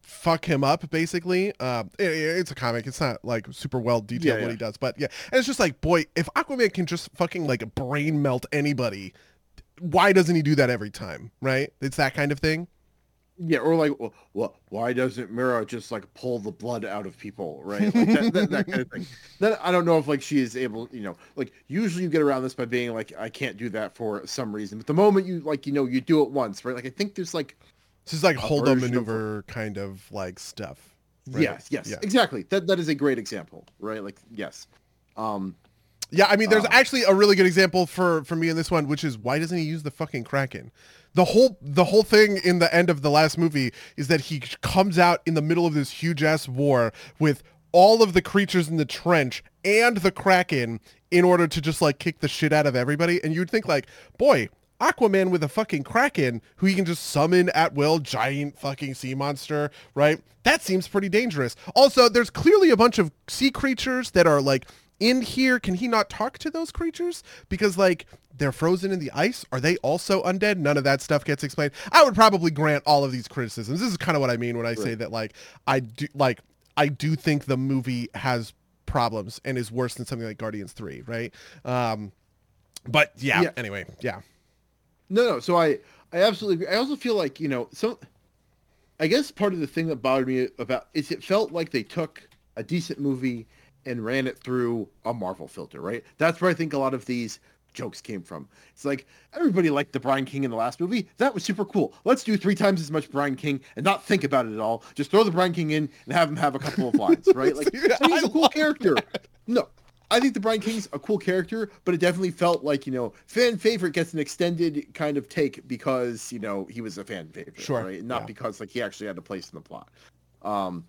fuck him up, basically. Uh, i- i- it's a comic. It's not like super well detailed Yeah, what yeah. he does, but yeah, and it's just like, boy, if Aquaman can just fucking like brain melt anybody, why doesn't he do that every time? Right? It's that kind of thing. Yeah, or like, well, well, why doesn't Mera just like pull the blood out of people, right? Like that, that, that kind of thing. Then I don't know if like she is able, you know, like usually you get around this by being like, I can't do that for some reason. But the moment you like, you know, you do it once, right? Like I think there's like, This is like hold on version of- maneuver kind of like stuff. right? yes, yes, Yeah. exactly. That that is a great example, right? Like, yes. Um, Yeah, I mean, there's Um, actually a really good example for for me in this one, which is why doesn't he use the fucking kraken? The whole the whole thing in the end of the last movie is that he comes out in the middle of this huge ass war with all of the creatures in the trench and the kraken in order to just like kick the shit out of everybody. And you'd think like, boy, Aquaman with a fucking kraken who he can just summon at will, giant fucking sea monster, right? That seems pretty dangerous. Also, there's clearly a bunch of sea creatures that are like in here. Can he not talk to those creatures? Because like they're frozen in the ice. Are they also undead? None of that stuff gets explained. I would probably grant all of these criticisms. This is kind of what I mean when I say that like I do like I do think the movie has problems and is worse than something like Guardians 3, right? Um but yeah, Yeah. anyway, yeah. No, no. So I, I absolutely agree. I also feel like you know, some. I guess part of the thing that bothered me about is it felt like they took a decent movie and ran it through a Marvel filter, right? That's where I think a lot of these jokes came from. It's like everybody liked the Brine King in the last movie. That was super cool. Let's do three times as much Brine King and not think about it at all. Just throw the Brine King in and have him have a couple of lines, (laughs) right? Like and he's I a cool character. No, I think the Brine King's a cool character, but it definitely felt like you know fan favorite gets an extended kind of take because you know he was a fan favorite, Sure, right? Not yeah. because like he actually had a place in the plot, um,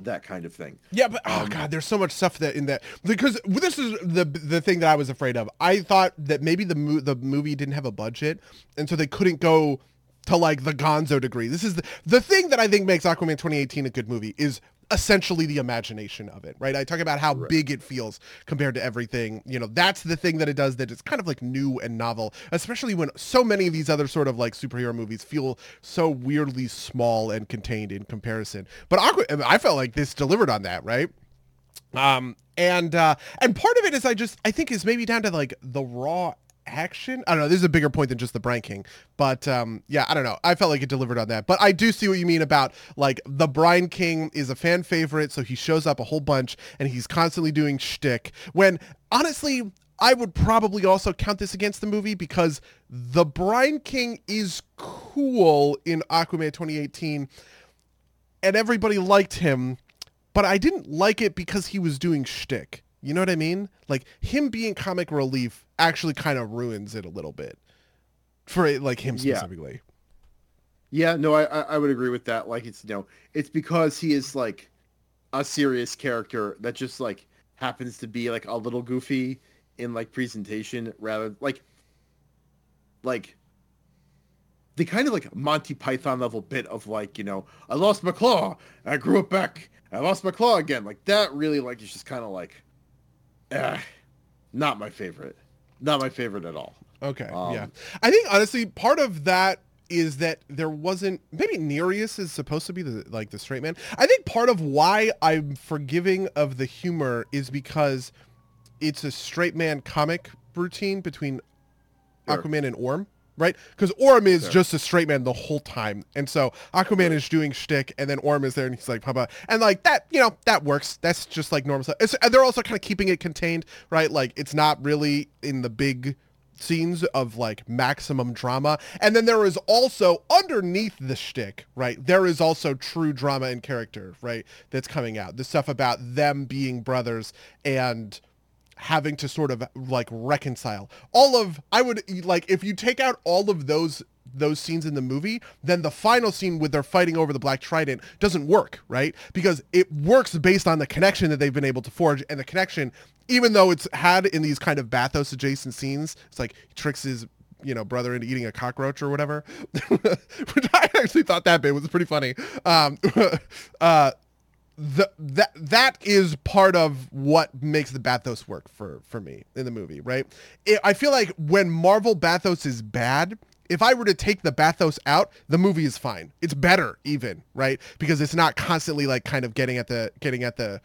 that kind of thing. Yeah, but oh Um, god, there's so much stuff that in that because this is the the thing that I was afraid of. I thought that maybe the mo- the movie didn't have a budget, and so they couldn't go to like the Gonzo degree. This is the the thing that I think makes Aquaman 2018 a good movie is essentially the imagination of it, right? I talk about how Right. big it feels compared to everything. You know, that's the thing that it does that it's kind of like new and novel, especially when so many of these other sort of like superhero movies feel so weirdly small and contained in comparison. But Aqua, I felt like this delivered on that, right? Um, and uh, and part of it is I just I think is maybe down to like the raw action. I don't know. This is a bigger point than just the Brine King, but um, yeah, I don't know. I felt like it delivered on that. But I do see what you mean about like the Brine King is a fan favorite, so he shows up a whole bunch and he's constantly doing shtick. When honestly. I would probably also count this against the movie because the Brine King is cool in Aquaman 2018 and everybody liked him, but I didn't like it because he was doing shtick. You know what I mean? Like him being comic relief actually kind of ruins it a little bit for like him specifically. Yeah, yeah no, I I would agree with that. Like it's you know, it's because he is like a serious character that just like happens to be like a little goofy in like presentation rather like like the kind of like Monty Python level bit of like, you know, I lost my claw, I grew it back, I lost my claw again. Like that really like is just kind of like eh, not my favorite. Not my favorite at all. Okay, Um, yeah. I think honestly part of that is that there wasn't maybe Nereus is supposed to be the like the straight man. I think part of why I'm forgiving of the humor is because it's a straight man comic routine between Sure. Aquaman and Orm, right? Because Orm is sure. just a straight man the whole time, and so Aquaman is doing shtick, and then Orm is there, and he's like, Papa, and like that, you know, that works. That's just like normal stuff. It's, they're also kind of keeping it contained, right? Like it's not really in the big scenes of like maximum drama. And then there is also underneath the shtick, right? There is also true drama and character, right? That's coming out. The stuff about them being brothers and having to sort of like reconcile. All of i would like if you take out all of those those scenes in the movie then the final scene with their fighting over the black trident doesn't work right? Because it works based on the connection that they've been able to forge and the connection even though it's had in these kind of bathos adjacent scenes, it's like tricks his you know brother into eating a cockroach or whatever, (laughs) which I actually thought that bit was pretty funny. Um, (laughs) uh, that that is part of what makes the bathos work for for me in the movie, right? It, I feel like when Marvel bathos is bad, if I were to take the bathos out, the movie is fine. It's better even, right? Because it's not constantly like kind of getting at the getting at the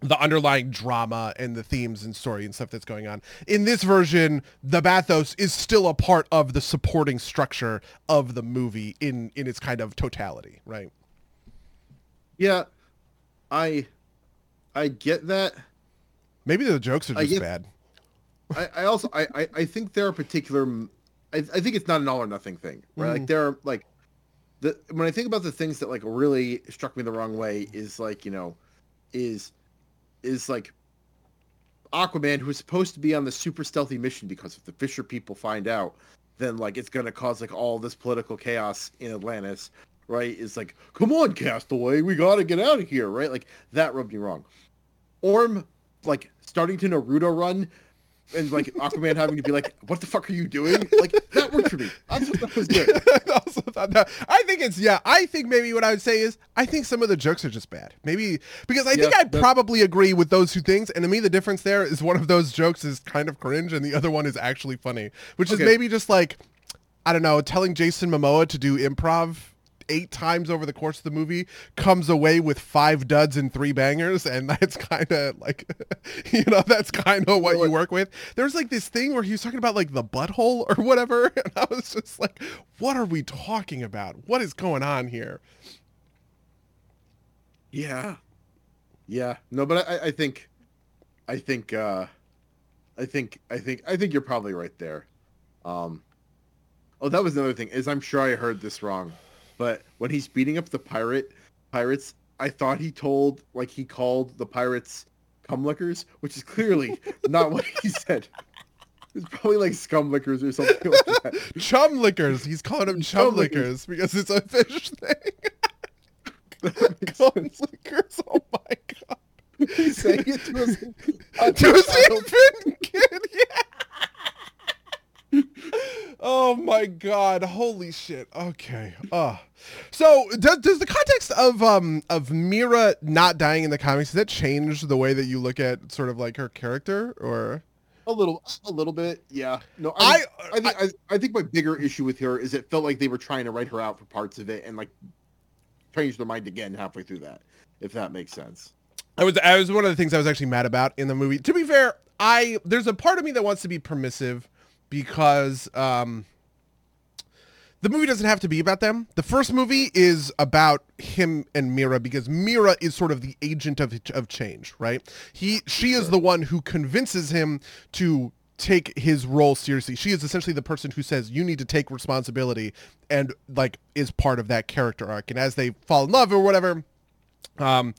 the underlying drama and the themes and story and stuff that's going on. In this version, the bathos is still a part of the supporting structure of the movie in in its kind of totality, right? Yeah. I I get that. Maybe the jokes are just get, bad. I, I also I, I think there are particular I, I think it's not an all or nothing thing, right? Mm. Like there are like the when I think about the things that like really struck me the wrong way is like, you know, is is like Aquaman, who's supposed to be on the super stealthy mission because if the Fisher people find out, then like it's gonna cause like all this political chaos in Atlantis, right? Is like, come on, Castaway, we gotta get out of here, right? Like that rubbed me wrong. Orm like starting to Naruto run and like (laughs) Aquaman having to be like, "What the fuck are you doing?" Like that worked for me. I thought that was good. (laughs) I also thought that. I think it's yeah. I think maybe what I would say is I think some of the jokes are just bad. Maybe because I yeah, think I probably agree with those two things. And to me, the difference there is one of those jokes is kind of cringe, and the other one is actually funny, which okay. is maybe just like I don't know, telling Jason Momoa to do improv eight times over the course of the movie comes away with five duds and three bangers and (laughs) that's kind of like (laughs) you know that's kind of what you work with. There's like this thing where he was talking about like the butthole or (laughs) whatever and i was just like what are we talking about? What is going on here? Yeah. Yeah. No but i, I think i think uh i think i think i think you're probably right there. Um oh that was another thing is i'm sure i heard this wrong but when he's beating up the pirate pirates, I thought he told like he called the pirates cumlickers, which is clearly (laughs) not what he said. It's probably like scum lickers or something like (laughs) that. chum lickers. He's calling them chumlickers, because it's a fish thing. Cum lickers. Oh my god. He's saying it to us. (laughs) to infant kid. Yeah oh my god holy shit. Okay uh. So does, does the context of um of mera not dying in the comics does that change the way that you look at sort of like her character or? A little a little bit yeah. No i i, I think I, I, think my bigger issue with her is it felt like they were trying to write her out for parts of it and like change their mind again halfway through that if that makes sense. I was i was one of the things i was actually mad about in the movie. To be fair i there's a part of me that wants to be permissive because um, the movie doesn't have to be about them. The first movie is about him and Mera because Mera is sort of the agent of of change, right? He she is the one who convinces him to take his role seriously. She is essentially the person who says you need to take responsibility and like is part of that character arc. And as they fall in love or whatever, um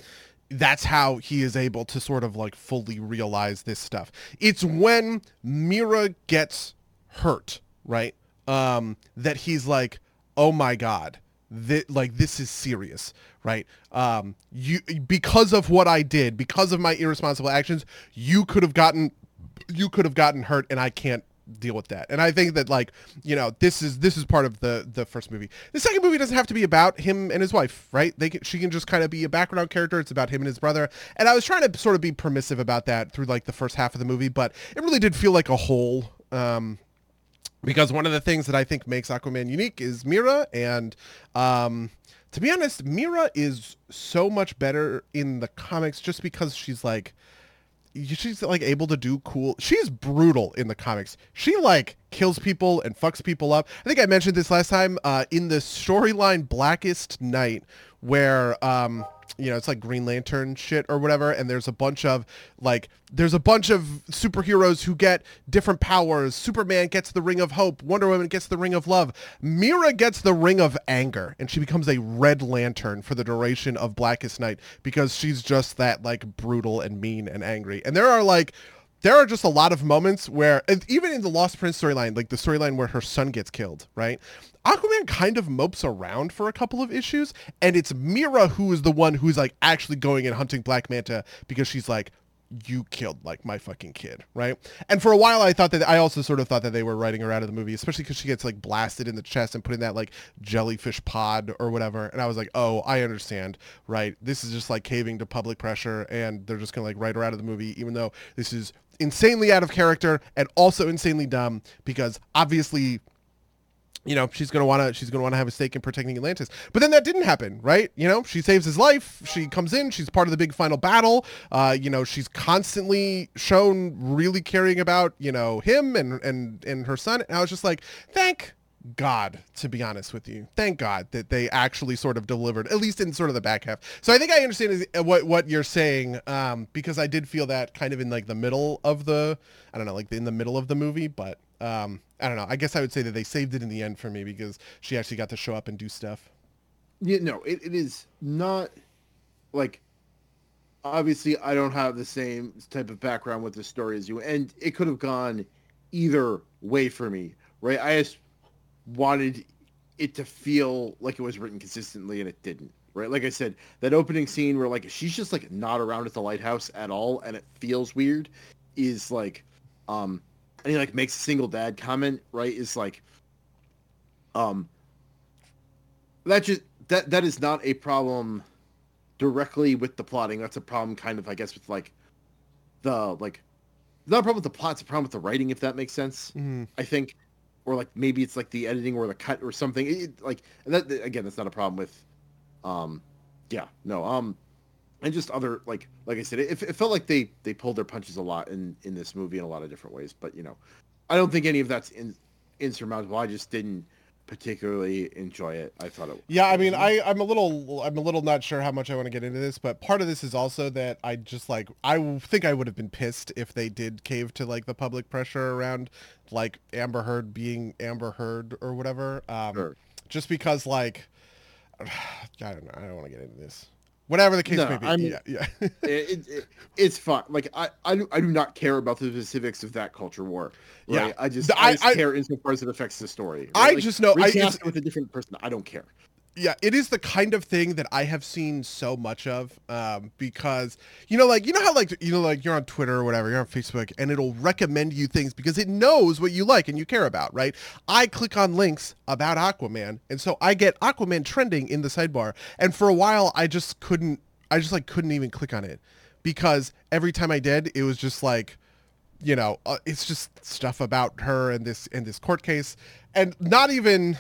that's how he is able to sort of like fully realize this stuff. It's when Mera gets hurt, right? Um, that he's like, oh my god, that like this is serious, right? Um, you because of what I did, because of my irresponsible actions, you could have gotten, you could have gotten hurt, and I can't deal with that. And I think that like, you know, this is this is part of the the first movie. The second movie doesn't have to be about him and his wife, right? They can, she can just kind of be a background character. It's about him and his brother. And I was trying to sort of be permissive about that through like the first half of the movie, but it really did feel like a whole um because one of the things that I think makes Aquaman unique is Mera, and um, to be honest, Mera is so much better in the comics just because she's like she's like able to do cool she's brutal in the comics. She like kills people and fucks people up. I think i mentioned this last time uh, in the storyline blackest night where um you know it's like green lantern shit or whatever and there's a bunch of like there's a bunch of superheroes who get different powers. Superman gets the ring of hope. Wonder woman gets the ring of love. Mera gets the ring of anger and she becomes a red lantern for the duration of blackest night because she's just that like brutal and mean and angry. And there are like there are just a lot of moments where even in the lost prince storyline like the storyline where her son gets killed right Aquaman kind of mopes around for a couple of issues, and it's Mera who is the one who's like actually going and hunting Black Manta because she's like, you killed like my fucking kid, right? And for a while, I thought that I also sort of thought that they were writing her out of the movie, especially because she gets like blasted in the chest and put in that like jellyfish pod or whatever. And I was like, oh, I understand, right? This is just like caving to public pressure, and they're just gonna like write her out of the movie, even though this is insanely out of character and also insanely dumb because obviously you know she's gonna want to she's gonna want to have a stake in protecting Atlantis. But then that didn't happen, right? You know, she saves his life. She comes in. She's part of the big final battle. Uh, you know, she's constantly shown really caring about you know him and and and her son. And I was just like, thank God, to be honest with you. Thank God that they actually sort of delivered, at least in sort of the back half. So I think I understand what what you're saying, um, because I did feel that kind of in like the middle of the, I don't know, like in the middle of the movie, but um, I don't know. I guess I would say that they saved it in the end for me because she actually got to show up and do stuff. Yeah, no, it, it is not like obviously I don't have the same type of background with the story as you, and it could have gone either way for me, right? I wanted it to feel like it was written consistently, and it didn't, right? Like I said, that opening scene where like she's just like not around at the lighthouse at all, and it feels weird, is like, um, and he like makes a single dad comment, right? Is like, um, that just that that is not a problem directly with the plotting. That's a problem, kind of, I guess, with like the like not a problem with the plot. It's a problem with the writing, if that makes sense. Mm. I think, or like maybe it's like the editing or the cut or something. It, like that again, that's not a problem with. Um, yeah, no. Um, and just other like like I said, it, it felt like they they pulled their punches a lot in in this movie in a lot of different ways. But you know, I don't think any of that's in, insurmountable. I just didn't particularly enjoy it. I thought it. Yeah, I mean, I I'm a little I'm a little not sure how much I want to get into this, but part of this is also that I just like I think I would have been pissed if they did cave to like the public pressure around like Amber Heard being Amber Heard or whatever. Um, Sure. Just because like (sighs) I don't know, I don't want to get into this. Whatever the case No, may be. I mean- yeah, yeah. (laughs) it, it, it's fun. Like I, I, do, I do not care about the specifics of that culture war. Right? Yeah. I just, The- I, I- just I- care insofar as it affects the story. I right? just know- I- it with a different person. I don't care. Yeah it is the kind of thing that i have seen so much of um, because you know like you know how like you know like you're on twitter or whatever you're on facebook and it'll recommend you things because it knows what you like and you care about right i click on links about aquaman and so i get aquaman trending in the sidebar and for a while i just couldn't i just like couldn't even click on it because every time i did it was just like you know uh, it's just stuff about her and this and this court case and not even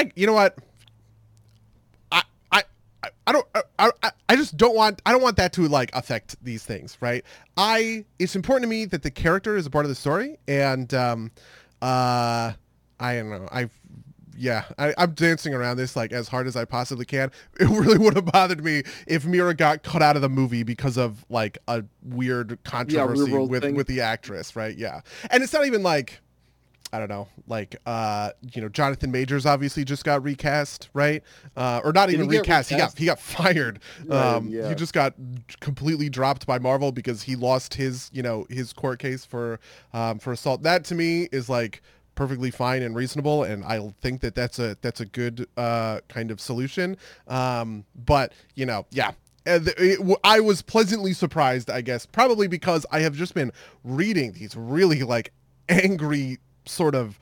I, you know what? I, I, don't, I, I, I just don't want, I don't want that to like affect these things, right? I, it's important to me that the character is a part of the story, and um, uh, I don't know, I, yeah, I, I'm dancing around this like as hard as I possibly can. (laughs) It really would have bothered me if Mera got cut out of the movie because of like a weird controversy world with thing. with the actress, right? Yeah, and it's not even like. I don't know, like uh, you know, Jonathan Majors obviously just got recast, right? Uh, or not Did even he get recast. He got he got fired. Right, Um, yeah. He just got completely dropped by Marvel because he lost his you know his court case for um, for assault. That to me is like perfectly fine and reasonable, and I think that that's a that's a good uh, kind of solution. Um, but you know, yeah, uh, th- it w- I was pleasantly surprised, I guess, probably because I have just been reading these really like angry sort of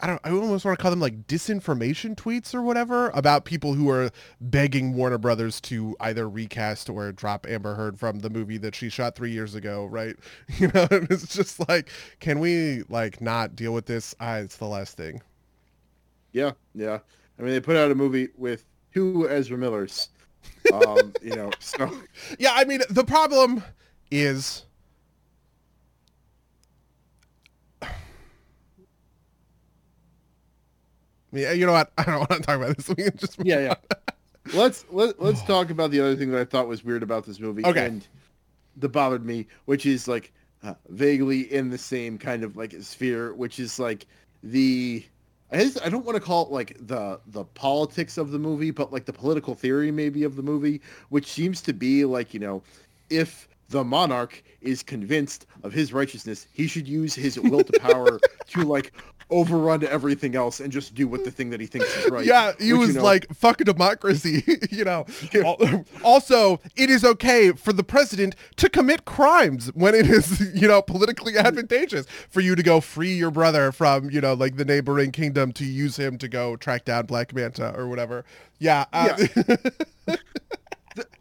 I don't I almost want to call them like disinformation tweets or whatever about people who are begging Warner Brothers to either recast or drop Amber Heard from the movie that she shot 3 years ago, right? (laughs) You know, it's just like can we like not deal with this? Ah, it's the last thing. Yeah, yeah. I mean, they put out a movie with two Ezra Millers. Um, you know, so (laughs) Yeah, I mean, the problem is Yeah, you know what? (laughs) I don't want to talk about this. We can (laughs) just yeah, yeah. (laughs) let's let, let's talk about the other thing that I thought was weird about this movie. Okay. And that bothered me, which is like uh, vaguely in the same kind of like sphere, which is like the I guess I don't want to call it like the the politics of the movie, but like the political theory maybe of the movie, which seems to be like you know, if the monarch is convinced of his righteousness, he should use his will to power to like overrun everything else and just do what the thing that he thinks is right. Yeah, he which, was you know, like, fuck a democracy, (laughs) you know. Also, it is okay for the president to commit crimes when it is, (laughs) you know, politically advantageous for you to go free your brother from, you know, like the neighboring kingdom to use him to go track down Black Manta or whatever. Yeah. Uh, (laughs) the,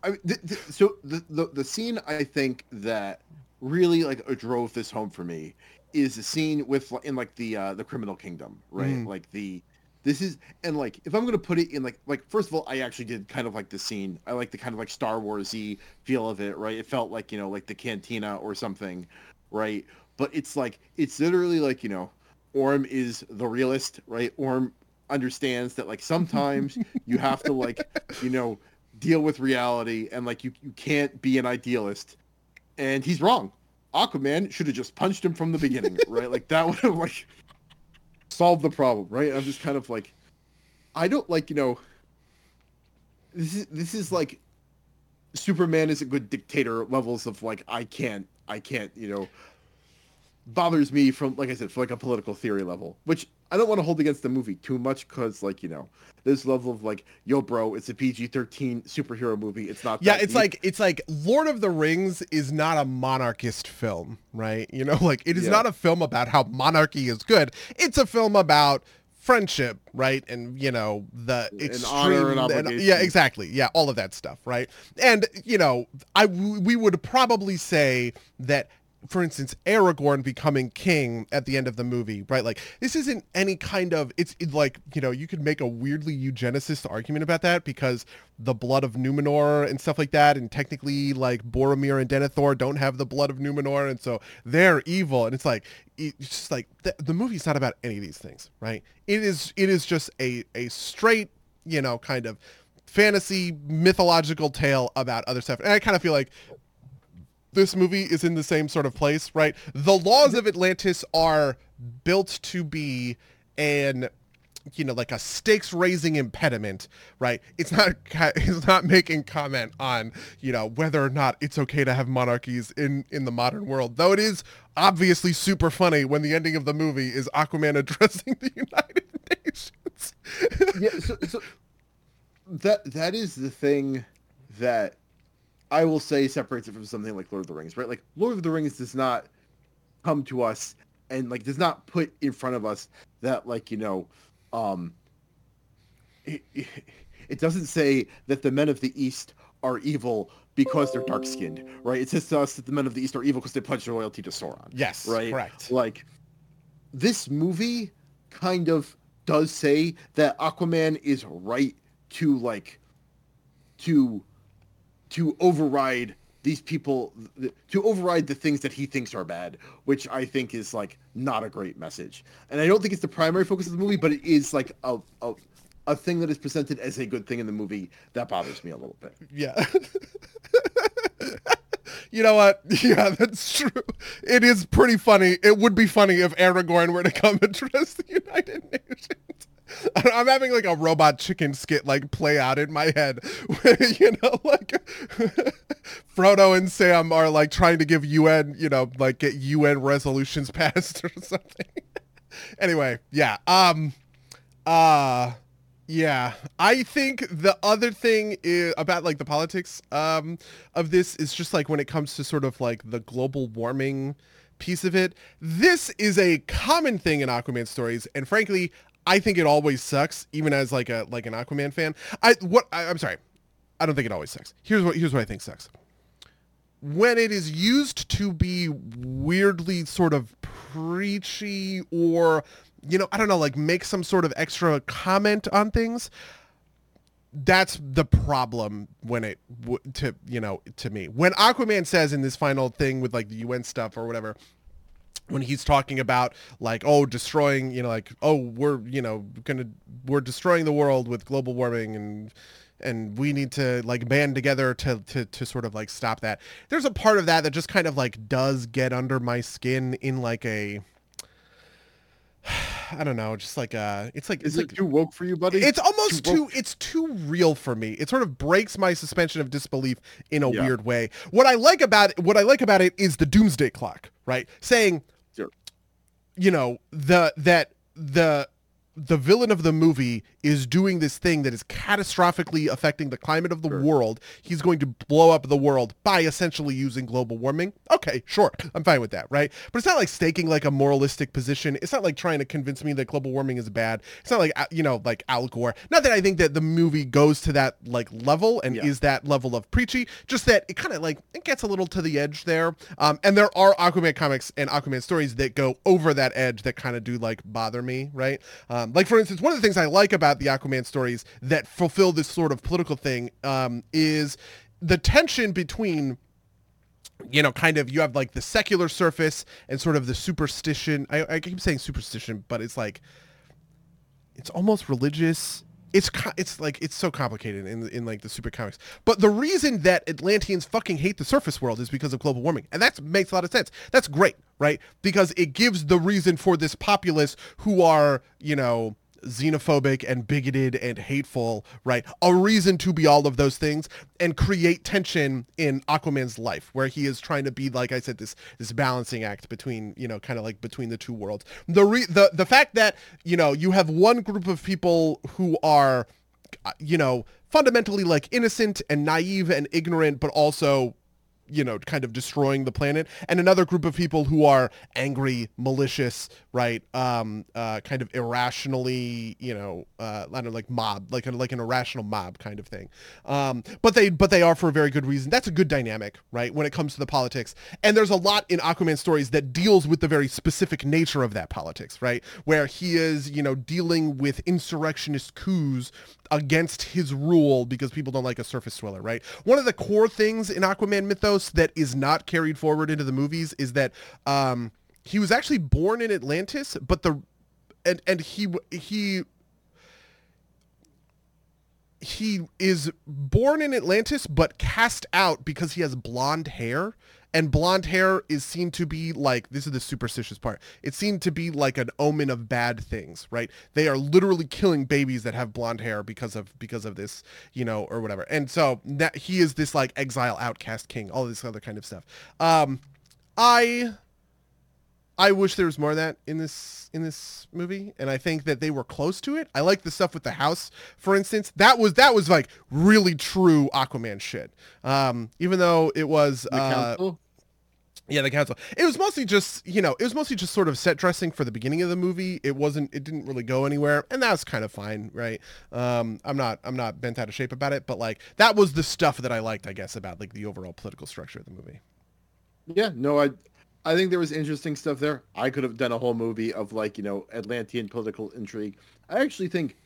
I, the, the, so the, the the scene I think that really like drove this home for me is the scene with in like the uh the criminal kingdom right? Mm. like the this is and like if i'm gonna put it in like like first of all i actually did kind of like the scene. I like the kind of like star warsy feel of it right? It felt like you know like the cantina or something right? But it's like it's literally like you know orm is the realist right? Orm understands that like sometimes you have to like (laughs) you know deal with reality and like you, you can't be an idealist. And he's wrong aquaman should have just punched him from the beginning right? Like that (laughs) would have like solved the problem right? I'm just kind of like i don't like you know this is this is like superman is a good dictator levels of like i can't i can't you know bothers me from like i said for like a political theory level which i don't want to hold against the movie too much because like you know this level of like yo bro it's a pg-13 superhero movie it's not yeah, it's deep. like it's like Lord of the Rings is not a monarchist film, right? You know, (laughs) like it is Yeah. not a film about how monarchy is good. It's a film about friendship, right? And you know, the extreme honor and yeah, exactly. Yeah, all of that stuff, right? And you know, I we would probably say that for instance, Aragorn becoming king at the end of the movie, right? Like this isn't any kind of it's it, like you know you could make a weirdly eugenicist argument about that because the blood of Numenor and stuff like that, and technically like Boromir and Denethor don't have the blood of Numenor, and so they're evil. And it's like it's just like the, the movie's not about any of these things, right? It is it is just a a straight you know kind of fantasy mythological tale about other stuff, and I kind of feel like this movie is in the same sort of place, right? The laws of Atlantis are built to be an you know like a stakes raising impediment right it's not (laughs) it's not making comment on you know whether or not it's okay to have monarchies in in the modern world though it is obviously super funny when the ending of the movie is aquaman (laughs) addressing the united nations yeah so, so (laughs) that that is the thing that i will say separates it from something like lord of the rings right? Like lord of the rings does not come to us and like does not put in front of us that like you know um it, (laughs) it doesn't say that the men of the east are evil because they're dark skinned right? It says to us that the men of the east are evil because they pledge their loyalty to sauron yes right? correct. Like this movie kind of does say that aquaman is right to like to to override these people to override the things that he thinks are bad which i think is like not a great message and i don't think it's the primary focus of the movie but it is like a a, a thing that is presented as a good thing in the movie that bothers me a little bit Yeah. (laughs) you know what? (laughs) Yeah, that's true. It is pretty funny. It would be funny if Aragorn were to come and (laughs) address the United Nations. (laughs) I'm having like a robot chicken skit like play out in my head. (laughs) You know, like (laughs) Frodo and Sam are like trying to give UN, you know, like get UN resolutions passed or something. anyway, yeah. Um uh yeah, I think the other thing is about like the politics um, of this is just like when it comes to sort of like the global warming piece of it. This is a common thing in Aquaman stories, and frankly, I think it always sucks, even as like a like an Aquaman fan. I what I, I'm sorry, I don't think it always sucks. Here's what here's what I think sucks when it is used to be weirdly sort of preachy or you know i don't know like make some sort of extra comment on things that's the problem when it to you know to me when aquaman says in this final thing with like the un stuff or whatever when he's talking about like oh destroying you know like oh we're you know gonna we're destroying the world with global warming and and we need to like band together to, to to sort of like stop that there's a part of that that just kind of like does get under my skin in like a (sighs) I don't know, just like uh it's like Is it's it like too woke for you, buddy? it's almost too too it's too real for me. It sort of breaks my suspension of disbelief in a Yeah. weird way. What I like about it, what I like about it is the doomsday clock, right? Saying. You know, the that the the villain of the movie is doing this thing that is catastrophically affecting the climate of the Sure. world. He's going to blow up the world by essentially using global warming. Okay, sure. I'm fine with that, right? But it's not like staking like a moralistic position. It's not like trying to convince me that global warming is bad. It's not like uh, you know, like Al Gore. Not that I think that the movie goes to that like level and Yeah. is that level of preachy, just that it kind of like it gets a little to the edge there. Um, and there are Aquaman comics and Aquaman stories that go over that edge that kind of do like bother me, right? Um, like for instance, one of the things I like about the Aquaman stories that fulfill this sort of political thing um, is the tension between you know, kind of you have like the secular surface and sort of the superstition. I, I keep saying superstition, but it's like it's almost religious. It's it's like it's so complicated in in like the super comics. But the reason that Atlanteans fucking hate the surface world is because of global warming, and that makes a lot of sense. That's great, right? Because it gives the reason for this populace who are you know xenophobic and bigoted and hateful, right? A reason to be all of those things and create tension in Aquaman's life where he is trying to be like I said this this balancing act between, you know, kind of like between the two worlds. The re- the the fact that, you know, you have one group of people who are uh, you know, fundamentally like innocent and naive and ignorant but also you know, kind of destroying the planet, and another group of people who are angry, malicious, right? Um, uh, kind of irrationally, you know, uh, I don't know, like mob, like a, like an irrational mob kind of thing. Um, but they but they are for a very good reason. That's a good dynamic, right? When it comes to the politics, and there's a lot in Aquaman stories that deals with the very specific nature of that politics, right? Where he is, you know, dealing with insurrectionist coups against his rule because people don't like a surface dweller, right? One of the core things in Aquaman mythos that is not carried forward into the movies is that um, he was actually born in Atlantis, but the and and he he he is born in Atlantis but cast out because he has blonde hair. And blonde hair is seen to be like this is the superstitious part. It seemed to be like an omen of bad things right? They are literally killing babies that have blonde hair because of because of this you know or whatever. And so that he is this like exile outcast king all this other kind of stuff. Um i I wish there was more of that in this in this movie, and I think that they were close to it. I like the stuff with the house, for instance. That was that was like really true Aquaman shit. Um, even though it was The uh, council? yeah, the council. It was mostly just, you know, it was mostly just sort of set dressing for the beginning of the movie. It wasn't it didn't really go anywhere, and that was kind of fine, right? Um I'm not I'm not bent out of shape about it, but like that was the stuff that I liked, I guess, about like the overall political structure of the movie. Yeah, no, I I think there was interesting stuff there. I could have done a whole movie of like, you know, Atlantean political intrigue. I actually think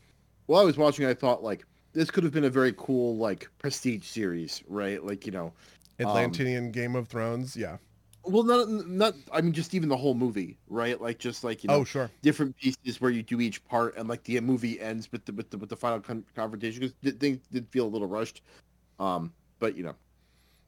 while I was watching I thought like this could have been a very cool like prestige series, right? Like, you know, Atlantean Game of Thrones, yeah. well not not I mean just even the whole movie, right? Like just like, you know, Oh, sure. different pieces where you do each part and like the movie ends with the with the with the final con- confrontation because things did feel a little rushed. Um, but you know,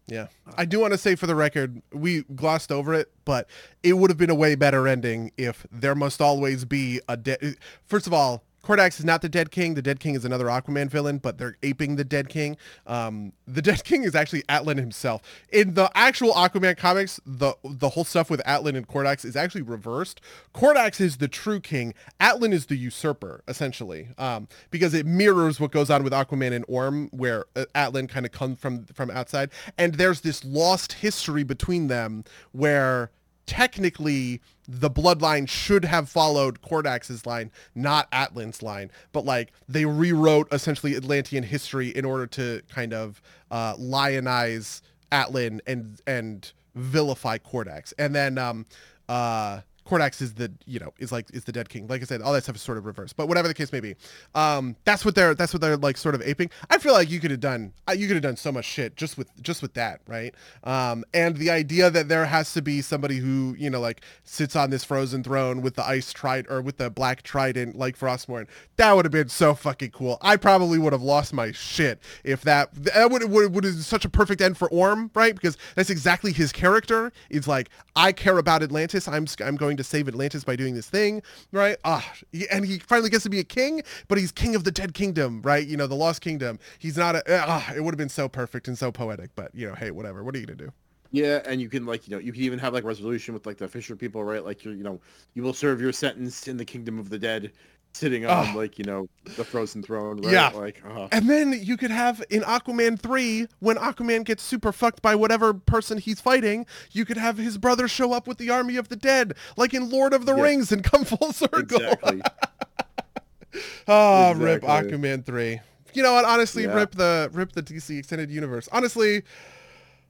Yeah. I do want to say for the record, we glossed over it, but it would have been a way better ending if there must always be a dead. First of all, Kordax is not the Dead King. The Dead King is another Aquaman villain, but they're aping the Dead King. Um, the Dead (laughs) King is actually Atlan himself. In the actual Aquaman comics, the the whole stuff with Atlan and Kordax is actually reversed. Kordax is the true king. Atlan is the usurper, essentially, um, because it mirrors what goes on with Aquaman and Orm, where uh, Atlan kind of comes from from outside, and there's this lost history between them where technically the bloodline should have followed Kordax's line, not Atlan's line. But like they rewrote essentially Atlantean history in order to kind of uh, lionize Atlan and and vilify Kordax. And then um, uh, Kordax is the you know is like is the dead king. Like I said, all that stuff is sort of reversed. But whatever the case may be, um, that's what they're that's what they're like sort of aping. I feel like you could have done uh, you could have done so much shit just with just with that, right? Um, and the idea that there has to be somebody who you know like sits on this frozen throne with the ice trident or with the black trident like Frostmourne, that would have been so fucking cool. I probably would have lost my shit if that that would would would is such a perfect end for Orm, right? Because that's exactly his character. It's like I care about Atlantis. I'm I'm going to save Atlantis by doing this thing, right? Ah, and he finally gets to be a king, but he's king of the dead kingdom, right? You know, the lost kingdom. He's not a. Ah, it would have been so perfect and so poetic, but you know, hey, whatever. What are you gonna do? Yeah, and you can like you know you can even have like resolution with like the Fisher people, right? Like you you know you will serve your sentence in the kingdom of the dead, sitting on oh. like you know the frozen throne right? yeah like uh and then you could have in aquaman 3 when aquaman gets super fucked by whatever person he's fighting you could have his brother show up with the army of the dead like in lord of the yeah. rings and come (laughs) full circle exactly. (laughs) oh exactly. rip aquaman 3 you know what honestly yeah. rip the rip the dc extended universe honestly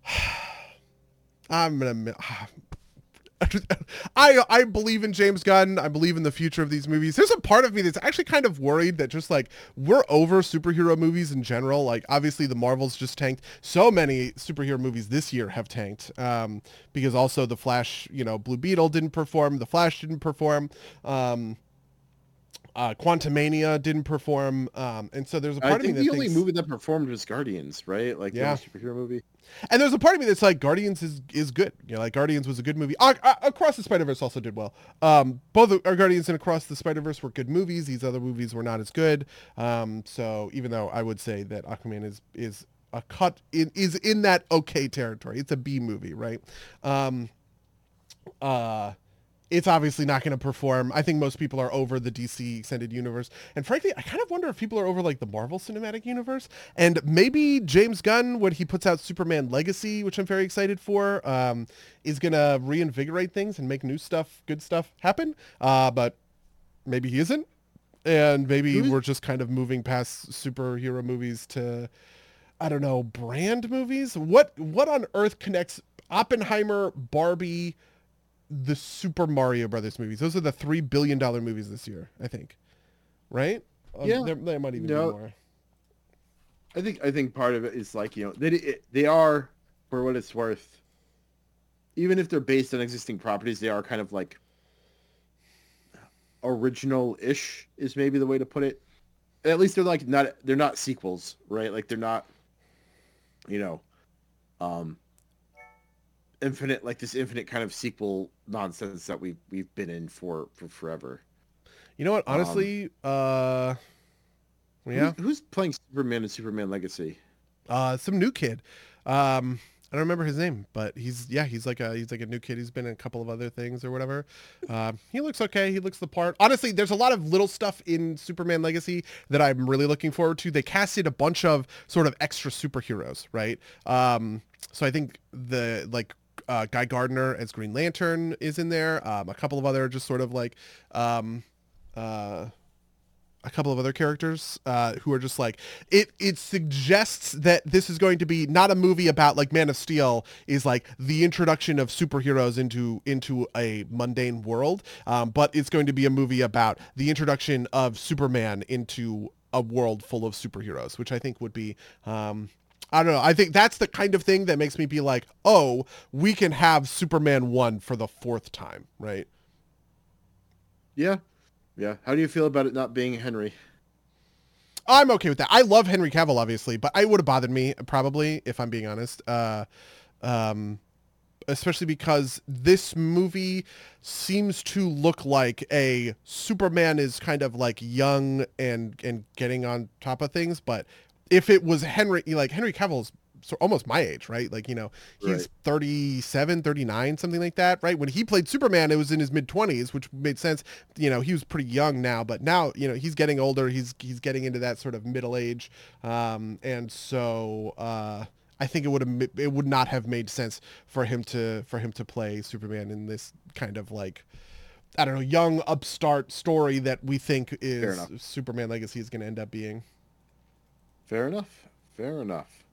(sighs) i'm gonna I I believe in James Gunn. I believe in the future of these movies. There's a part of me that's actually kind of worried that just like we're over superhero movies in general. Like obviously the Marvels just tanked. So many superhero movies this year have tanked um, because also the Flash, you know, Blue Beetle didn't perform. The Flash didn't perform. Um, uh, Quantumania didn't perform, um, and so there's a part I think of me the only movie that performed was Guardians, right? Like yeah. the superhero movie. And there's a part of me that's like Guardians is is good. You know, like Guardians was a good movie. Uh, Across the Spider Verse also did well. Um, both our Guardians and Across the Spider Verse were good movies. These other movies were not as good. Um, so even though I would say that Aquaman is is a cut in, is in that okay territory. It's a B movie, right? Um, uh, it's obviously not going to perform. I think most people are over the DC extended universe. And frankly, I kind of wonder if people are over like the Marvel cinematic universe. And maybe James Gunn, when he puts out Superman Legacy, which I'm very excited for, um, is going to reinvigorate things and make new stuff, good stuff happen. Uh, but maybe he isn't. And maybe we're just kind of moving past superhero movies to, I don't know, brand movies. What what on earth connects Oppenheimer, Barbie, the Super Mario Brothers movies. Those are the three billion dollar movies this year, I think. Right? Um, yeah, there, there, might even no, be more. I think I think part of it is like you know they they are for what it's worth. Even if they're based on existing properties, they are kind of like original-ish is maybe the way to put it. At least they're like not they're not sequels, right? Like they're not, you know, um, infinite like this infinite kind of sequel nonsense that we we've been in for for forever. You know what? Honestly, um, uh, yeah. Who's, who's, playing Superman and Superman Legacy? Uh, some new kid. Um, I don't remember his name, but he's yeah, he's like a he's like a new kid. He's been in a couple of other things or whatever. Um, he looks okay. He looks the part. Honestly, there's a lot of little stuff in Superman Legacy that I'm really looking forward to. They casted a bunch of sort of extra superheroes, right? Um, so I think the like uh, Guy Gardner as Green Lantern is in there. Um, a couple of other just sort of like um, uh, a couple of other characters uh, who are just like it. It suggests that this is going to be not a movie about like Man of Steel is like the introduction of superheroes into into a mundane world, um, but it's going to be a movie about the introduction of Superman into a world full of superheroes, which I think would be um, I don't know. I think that's the kind of thing that makes me be like, oh, we can have Superman 1 for the fourth time, right? Yeah. Yeah. How do you feel about it not being Henry? I'm okay with that. I love Henry Cavill, obviously, but I would have bothered me probably if I'm being honest. Uh, um, especially because this movie seems to look like a Superman is kind of like young and and getting on top of things, but if it was Henry, like Henry Cavill's so almost my age, right? Like, you know, he's right. 37, 39, something like that, right? When he played Superman, it was in his mid 20s, which made sense. You know, he was pretty young now, but now, you know, he's getting older. He's he's getting into that sort of middle age. Um, and so uh, I think it would have it would not have made sense for him to for him to play Superman in this kind of like I don't know, young upstart story that we think is Superman Legacy is going to end up being. Fair enough. Fair enough.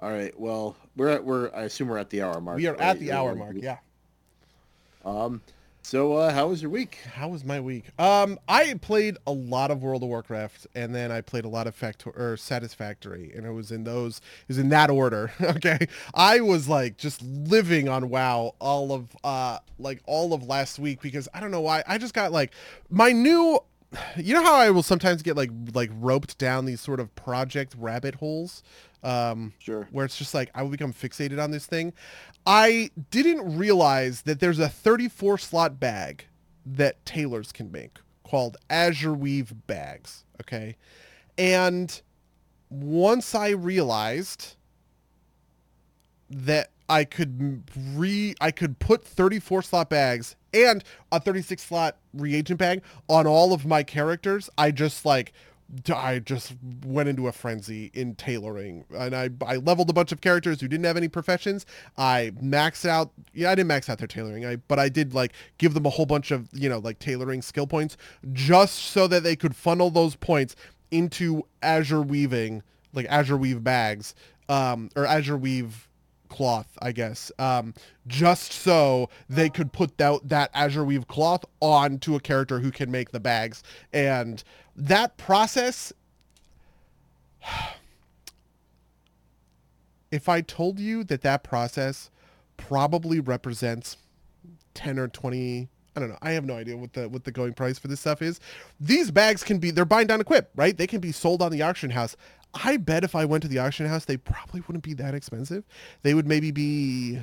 All right. Well, we're at we're I assume we're at the hour mark. We are right? at the hour mark. Yeah. Um, So, uh, how was your week? How was my week? Um, I played a lot of World of Warcraft, and then I played a lot of Factor or Satisfactory, and it was in those, it was in that order. (laughs) okay, I was like just living on WoW all of uh like all of last week because I don't know why I just got like my new (sighs) you know how I will sometimes get like like roped down these sort of project rabbit holes um Sure. where it's just like I will become fixated on this thing. I didn't realize that there's a 34 slot bag that tailors can make called Azure Weave bags, okay? And once I realized that I could re I could put 34 slot bags and a 36 slot reagent bag on all of my characters, I just like I just went into a frenzy in tailoring, and I I leveled a bunch of characters who didn't have any professions. I maxed out, yeah, I didn't max out their tailoring, I but I did like give them a whole bunch of you know like tailoring skill points just so that they could funnel those points into Azure weaving, like Azure weave bags, um, or Azure weave cloth, I guess, um, just so they could put that that Azure Weave cloth onto a character who can make the bags, and that process. (sighs) If I told you that that process probably represents ten or twenty. I don't know. I have no idea what the what the going price for this stuff is. These bags can be they're bind down equip, right? They can be sold on the auction house. I bet if I went to the auction house, they probably wouldn't be that expensive. They would maybe be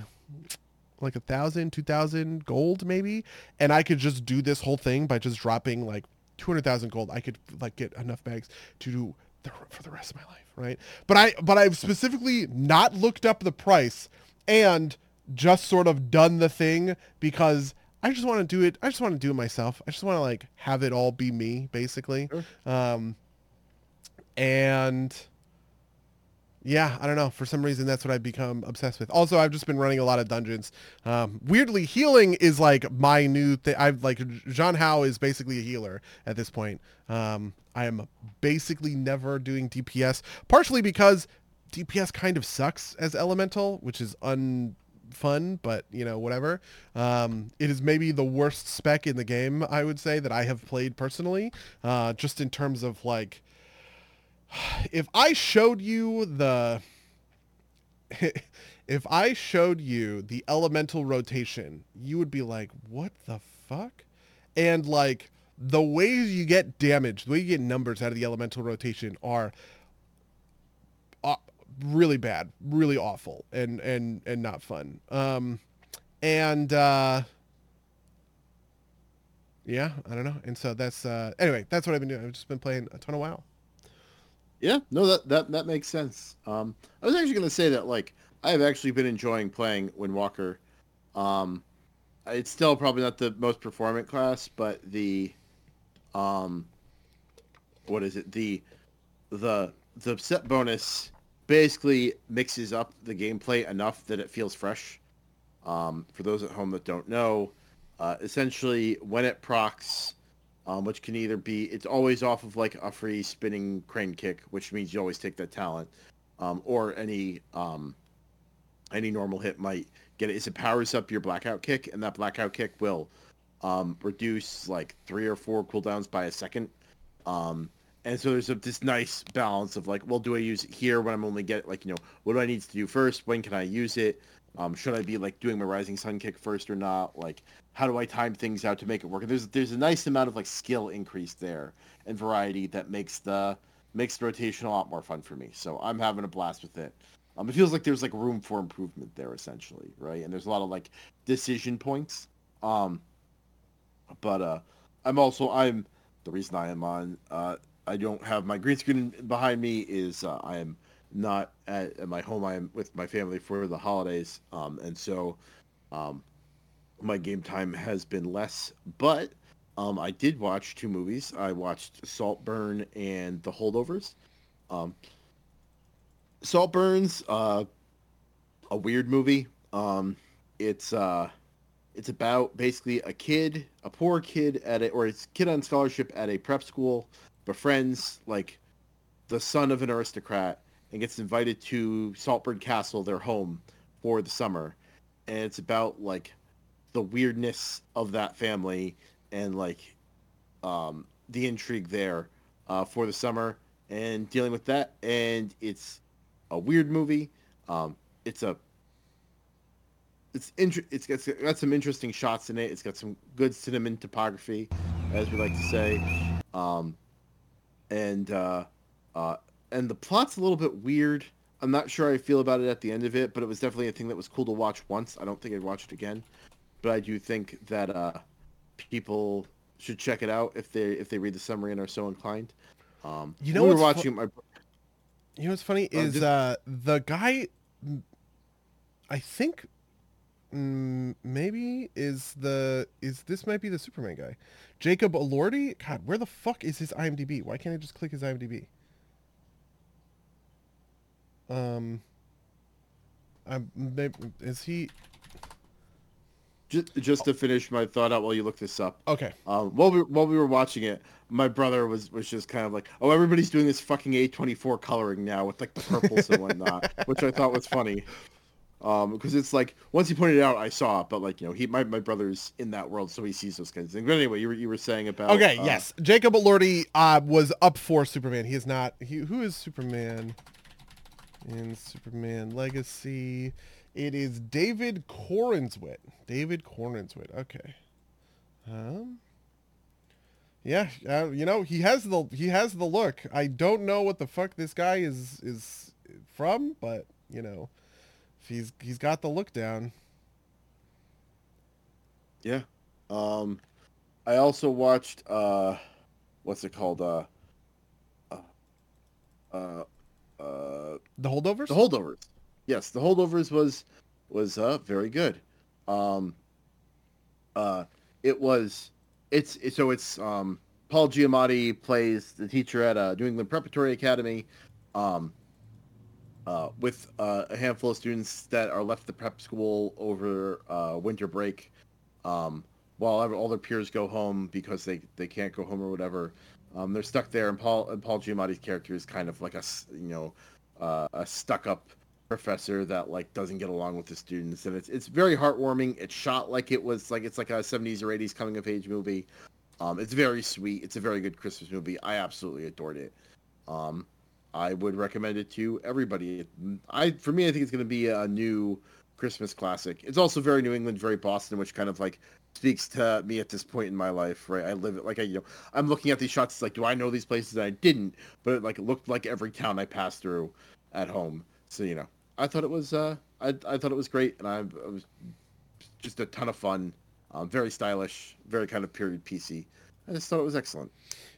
like a thousand, two thousand gold, maybe, and I could just do this whole thing by just dropping like two hundred thousand gold. I could like get enough bags to do the, for the rest of my life, right? But I, but I've specifically not looked up the price and just sort of done the thing because I just want to do it. I just want to do it myself. I just want to like have it all be me, basically. Sure. Um, and yeah, I don't know. For some reason, that's what I've become obsessed with. Also, I've just been running a lot of dungeons. Um, weirdly, healing is like my new thing. I've like Jean Hao is basically a healer at this point. Um, I am basically never doing DPS, partially because DPS kind of sucks as elemental, which is unfun. but you know, whatever. Um, it is maybe the worst spec in the game, I would say, that I have played personally, uh, just in terms of like, if I showed you the, (laughs) if I showed you the elemental rotation, you would be like, what the fuck? And like, the ways you get damage, the way you get numbers out of the elemental rotation are uh, really bad, really awful, and and and not fun. Um, and uh, yeah, I don't know. And so that's uh, anyway. That's what I've been doing. I've just been playing a ton of WoW. Yeah, no, that that that makes sense. Um, I was actually going to say that like I have actually been enjoying playing Windwalker. Um, it's still probably not the most performant class, but the, um, what is it? The, the the set bonus basically mixes up the gameplay enough that it feels fresh. Um, for those at home that don't know, uh, essentially when it procs, um, which can either be it's always off of like a free spinning crane kick, which means you always take that talent, um, or any um, any normal hit might get it. Is it powers up your blackout kick, and that blackout kick will um, reduce like three or four cooldowns by a second. Um, and so there's a, this nice balance of like, well, do I use it here when I'm only get like you know what do I need to do first? When can I use it? Um, should I be like doing my rising sun kick first or not? Like, how do I time things out to make it work? And there's there's a nice amount of like skill increase there and variety that makes the makes the rotation a lot more fun for me. So I'm having a blast with it. Um, it feels like there's like room for improvement there essentially, right? And there's a lot of like decision points. Um, but uh, I'm also I'm the reason I am on. Uh, I don't have my green screen behind me. Is uh, I am not at, at, my home. I am with my family for the holidays, um, and so um, my game time has been less. But um, I did watch two movies. I watched Saltburn and The Holdovers. Um, Saltburn's uh, a weird movie. Um, it's uh, it's about basically a kid, a poor kid at a or a kid on scholarship at a prep school, befriends like the son of an aristocrat and gets invited to Saltburn Castle, their home, for the summer. And it's about like the weirdness of that family and like um, the intrigue there uh, for the summer and dealing with that. And it's a weird movie. Um, it's a it's inter- it's got, it's got some interesting shots in it. It's got some good cinnamon topography, as we like to say. Um, and uh, uh, and the plot's a little bit weird. I'm not sure I feel about it at the end of it, but it was definitely a thing that was cool to watch once. I don't think I'd watch it again, but I do think that uh, people should check it out if they if they read the summary and are so inclined. Um, You know we were what's fu- watching it, my You know what's funny Uh, is uh, the guy. I think mm, maybe is the is this might be the Superman guy, Jacob Elordi. God, where the fuck is his IMDb? Why can't I just click his IMDb? Um, I'm maybe, is he just just to finish my thought out while you look this up. okay? Um, while we while we were watching it, my brother was was just kind of like, "Oh, everybody's doing this fucking A24 coloring now with like the purples and whatnot," (laughs) which I thought was funny. Um, because it's like once he pointed it out, I saw it, but like you know, he my, my brother's in that world, so he sees those kinds of things. But anyway, you were you were saying about Okay, uh, yes, Jacob Elordi uh, was up for Superman. He is not. He who is Superman in Superman Legacy? It is David Corenswet. David Corenswet. Okay. Um. Yeah, uh, you know he has the he has the look. I don't know what the fuck this guy is is from, but you know, if he's he's got the look down. Yeah. Um, I also watched uh, what's it called? Uh, uh, uh, uh The holdovers. The holdovers. Yes, the holdovers was was uh very good. Um uh it was it's, it's so it's um Paul Giamatti plays the teacher at uh, New England Preparatory Academy um uh with uh, a handful of students that are left the prep school over uh winter break um while all their peers go home because they they can't go home or whatever. Um they're stuck there and Paul and Paul Giamatti's character is kind of like a you know uh, a stuck-up professor that like doesn't get along with the students, and it's it's very heartwarming. It's shot like it was like it's like a '70s or '80s coming-of-age movie. Um, it's very sweet. It's a very good Christmas movie. I absolutely adored it. Um, I would recommend it to everybody. I for me, I think it's going to be a new Christmas classic. It's also very New England, very Boston, which kind of like speaks to me at this point in my life. Right, I live it like I you know I'm looking at these shots. It's like, do I know these places? I didn't, but it like looked like every town I passed through at home. So you know, I thought it was uh, I I thought it was great, and I, I was just a ton of fun. Um, very stylish, very kind of period piecey. I just thought it was excellent.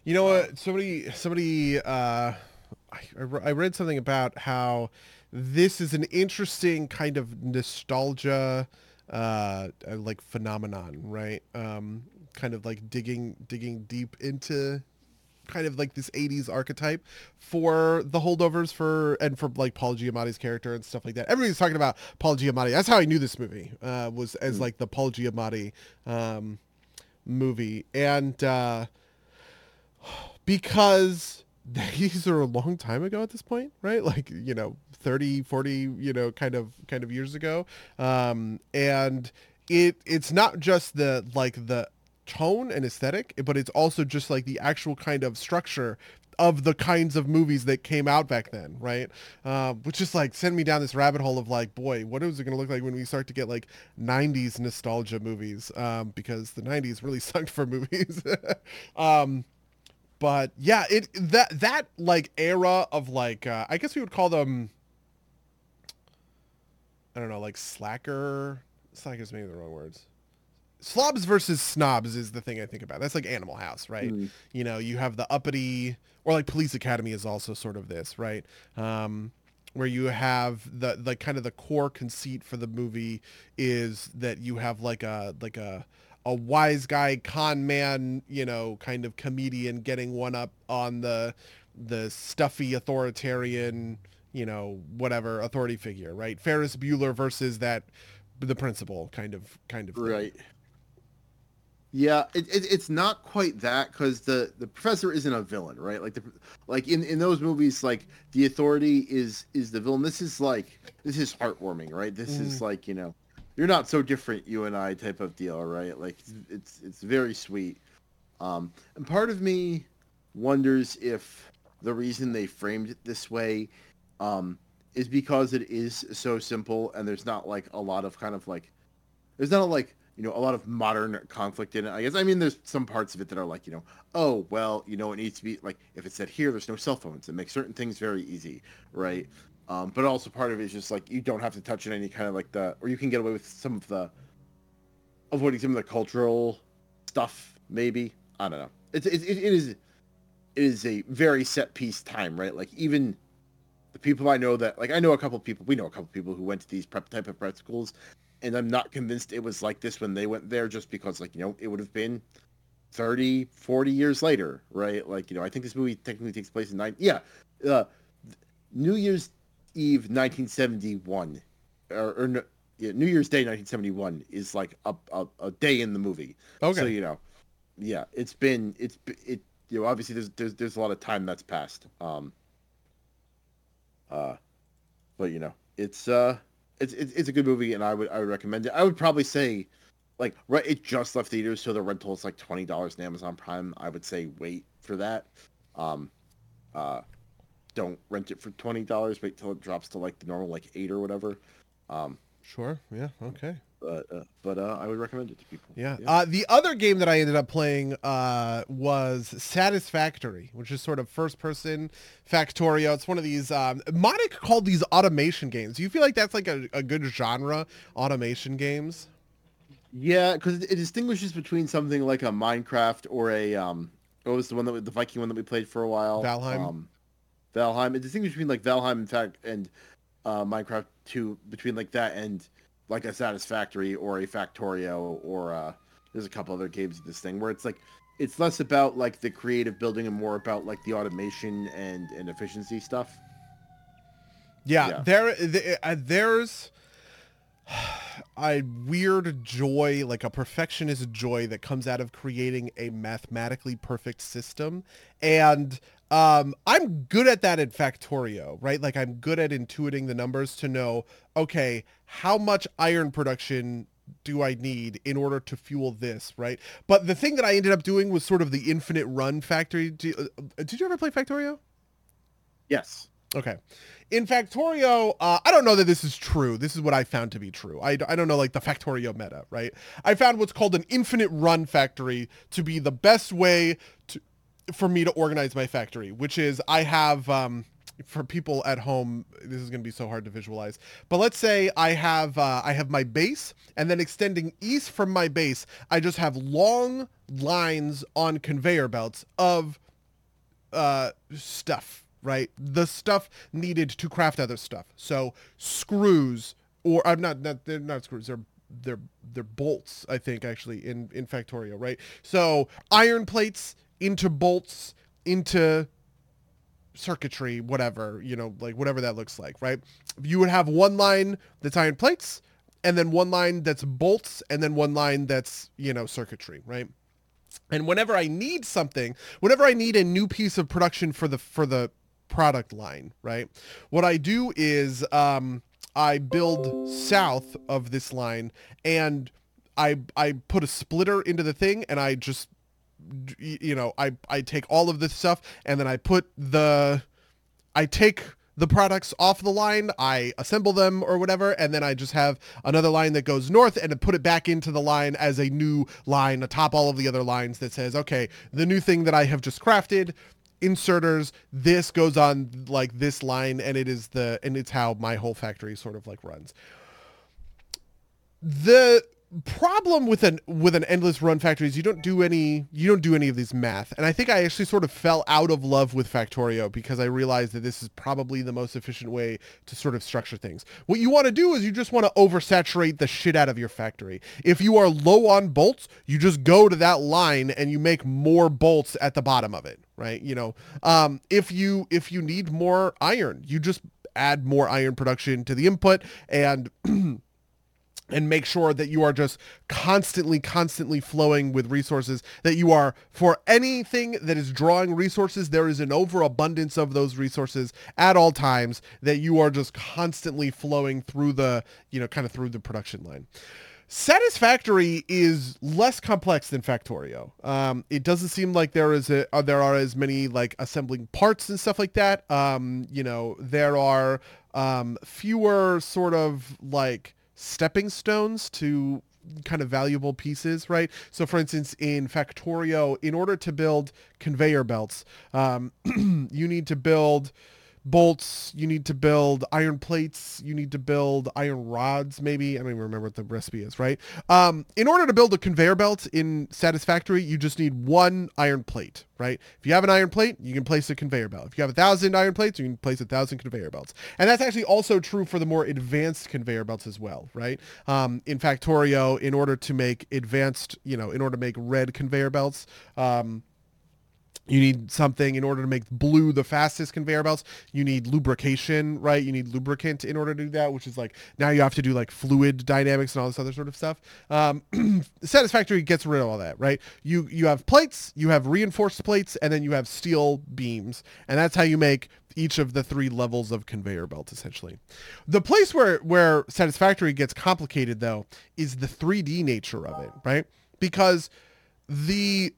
You know what? Somebody, somebody, uh, I, I read something about how this is an interesting kind of nostalgia, uh, like phenomenon, right? Um, kind of like digging, digging deep into kind of like this 80s archetype for the holdovers for and for like Paul Giamatti's character and stuff like that. Everybody's talking about Paul Giamatti. That's how I knew this movie uh, was as like the Paul Giamatti um, movie. And uh, (sighs) because (laughs) these are a long time ago at this point, right? Like, you know, 30, 40, you know, kind of kind of years ago. Um, and it it's not just the like the tone and aesthetic, but it's also just like the actual kind of structure of the kinds of movies that came out back then, right? Uh, which just like send me down this rabbit hole of like, boy, what is it going to look like when we start to get like 90s nostalgia movies? Um, because the 90s really (laughs) sucked for movies. (laughs) um, but yeah, it that that like era of like uh, I guess we would call them I don't know, like slacker. Slacker is maybe the wrong words. Slobs versus snobs is the thing I think about. That's like Animal House, right? Mm. You know, you have the uppity, or like Police Academy is also sort of this, right? Um, where you have the the kind of the core conceit for the movie is that you have like a like a a wise guy con man, you know, kind of comedian getting one up on the the stuffy authoritarian, you know, whatever authority figure, right? Ferris Bueller versus that the principal kind of kind of thing. Right. Yeah, it, it, it's not quite that because the, the professor isn't a villain, right? Like the like in, in those movies, like the authority is is the villain. This is like this is heartwarming, right? This is like you know, you're not so different, you and I type of deal, right? Like it's it's, it's very sweet. Um, and part of me wonders if the reason they framed it this way um, is because it is so simple and there's not like a lot of kind of like there's not a, like you know a lot of modern conflict in it i guess. I mean there's some parts of it that are like you know oh well you know it needs to be like if it said here there's no cell phones it makes certain things very easy right? Um, but also part of it is just like you don't have to touch on any kind of like the or you can get away with some of the avoiding some of the cultural stuff maybe. I don't know. It's it, it, it is it is a very set piece time right? Like even the people I know that like I know a couple people we know a couple people who went to these prep type of prep schools and I'm not convinced it was like this when they went there just because like you know it would have been 30 40 years later right? Like you know I think this movie technically takes place in nine yeah uh, New Year's Eve 1971 or, or yeah, New Year's Day 1971 is like a, a, a day in the movie. Okay. so you know yeah it's been it's it you know obviously there's there's there's a lot of time that's passed um uh, but you know, it's uh, it's, it's it's a good movie, and I would I would recommend it. I would probably say, like, right, it just left theaters, so the rental is like twenty dollars on Amazon Prime. I would say wait for that. Um, uh, don't rent it for twenty dollars. Wait till it drops to like the normal like eight or whatever. Um, sure. Yeah. Okay but uh, but uh, I would recommend it to people. Yeah. yeah. Uh, the other game that I ended up playing uh, was Satisfactory, which is sort of first person Factorio. It's one of these. Um, Monik called these automation games. Do you feel like that's like a, a good genre, automation games? Yeah, because it distinguishes between something like a Minecraft or a um, what was the one that we, the Viking one that we played for a while? Valheim. Um, Valheim. It distinguishes between like Valheim, in fact, and uh, Minecraft two between like that and like a Satisfactory or a Factorio or uh, there's a couple other games of this thing where it's like it's less about like the creative building and more about like the automation and and efficiency stuff. Yeah, yeah. there uh, there's (sighs) a weird joy, like a perfectionist joy that comes out of creating a mathematically perfect system. And um, I'm good at that in Factorio, right? Like I'm good at intuiting the numbers to know, okay, how much iron production do I need in order to fuel this, right? But the thing that I ended up doing was sort of the infinite run factory. Did, uh, did you ever play Factorio? Yes. Okay. In Factorio, uh, I don't know that this is true. This is what I found to be true. I, I don't know like the Factorio meta, right? I found what's called an infinite run factory to be the best way to, for me to organize my factory, which is I have um, for people at home, this is going to be so hard to visualize. But let's say I have uh, I have my base, and then extending east from my base, I just have long lines on conveyor belts of uh, stuff. Right, the stuff needed to craft other stuff. So screws, or I'm not not they're not screws. They're they're they're bolts. I think actually in in Factorio. Right. So iron plates into bolts into circuitry, whatever, you know, like whatever that looks like, right? You would have one line that's iron plates and then one line that's bolts and then one line that's, you know, circuitry, right? And whenever I need something, whenever I need a new piece of production for the for the product line, right? What I do is um I build south of this line and I I put a splitter into the thing and I just you know, I, I take all of this stuff and then I put the, I take the products off the line, I assemble them or whatever, and then I just have another line that goes north and put it back into the line as a new line atop all of the other lines that says, okay, the new thing that I have just crafted, inserters, this goes on like this line and it is the, and it's how my whole factory sort of like runs. The problem with an with an endless run factory is you don't do any you don't do any of these math. And i think i actually sort of fell out of love with factorio because i realized that this is probably the most efficient way to sort of structure things. What you want to do is you just want to oversaturate the shit out of your factory. If you are low on bolts you just go to that line and you make more bolts at the bottom of it right? You know um, if you if you need more iron you just add more iron production to the input and (clears throat) and make sure that you are just constantly constantly flowing with resources that you are for anything that is drawing resources there is an overabundance of those resources at all times that you are just constantly flowing through the you know kind of through the production line Satisfactory is less complex than Factorio. Um, it doesn't seem like there is a, uh, there are as many like assembling parts and stuff like that. Um, you know, there are um, fewer sort of like stepping stones to kind of valuable pieces, right? So for instance, in Factorio, in order to build conveyor belts, um, (clears throat) you need to build bolts, you need to build iron plates, you need to build iron rods, maybe. I don't even remember what the recipe is, right? Um, in order to build a conveyor belt in Satisfactory, you just need one iron plate, right? If you have an iron plate, you can place a conveyor belt. If you have a thousand iron plates, you can place a thousand conveyor belts. And that's actually also true for the more advanced conveyor belts as well, right? Um, in Factorio, in order to make advanced, you know, in order to make red conveyor belts, um, you need something in order to make blue the fastest conveyor belts. You need lubrication right? You need lubricant in order to do that which is like now you have to do like fluid dynamics and all this other sort of stuff. Um, (clears throat) satisfactory gets rid of all that right? You you have plates you have reinforced plates and then you have steel beams. And that's how you make each of the three levels of conveyor belt essentially. The place where where satisfactory gets complicated though is the 3d nature of it right? Because the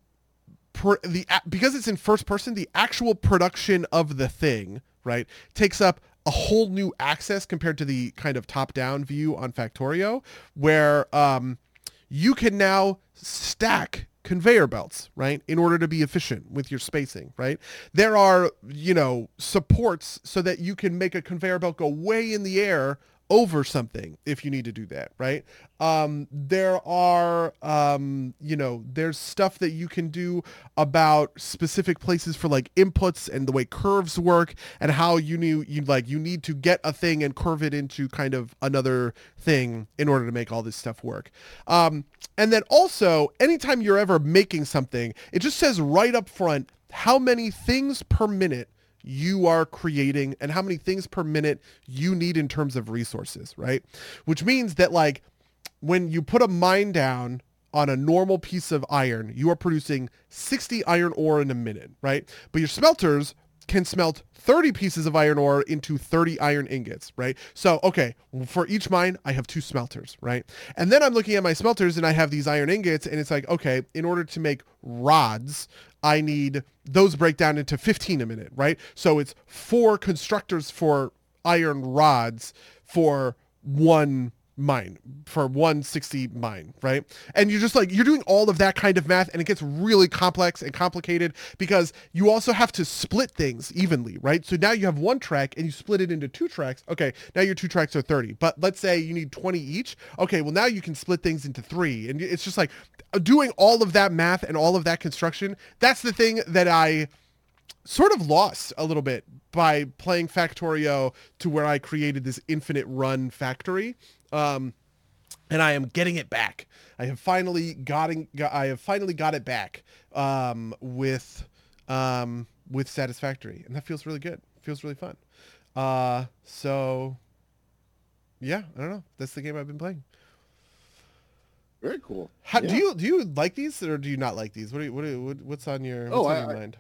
per, the because it's in first person, the actual production of the thing, right, takes up a whole new access compared to the kind of top-down view on Factorio, where um, you can now stack conveyor belts, right, in order to be efficient with your spacing, right? There are, you know, supports so that you can make a conveyor belt go way in the air over something if you need to do that, right? Um, there are, um, you know, there's stuff that you can do about specific places for like inputs and the way curves work and how you need, you like, you need to get a thing and curve it into kind of another thing in order to make all this stuff work. Um, and then also, anytime you're ever making something, it just says right up front how many things per minute you are creating and how many things per minute you need in terms of resources, right? Which means that like when you put a mine down on a normal piece of iron, you are producing 60 iron ore in a minute, right? But your smelters can smelt 30 pieces of iron ore into 30 iron ingots, right? So, okay, for each mine, I have two smelters, right? And then I'm looking at my smelters and I have these iron ingots and it's like, okay, in order to make rods, I need those break down into 15 a minute, right? So it's four constructors for iron rods for one mine for 160 mine right? And you're just like you're doing all of that kind of math and it gets really complex and complicated because you also have to split things evenly right? So now you have one track and you split it into two tracks. Okay now your two tracks are 30 but let's say you need 20 each. Okay well now you can split things into three and it's just like uh, doing all of that math and all of that construction that's the thing that i sort of lost a little bit by playing Factorio to where I created this infinite run factory um, and I am getting it back. I have finally gotten, I have finally got it back um, with um, with Satisfactory, and that feels really good. It feels really fun. Uh, so yeah, I don't know. That's the game I've been playing. Very cool. How, yeah. Do you do you like these or do you not like these? What do you, what, do you, what what's on your what's oh, on I, your mind?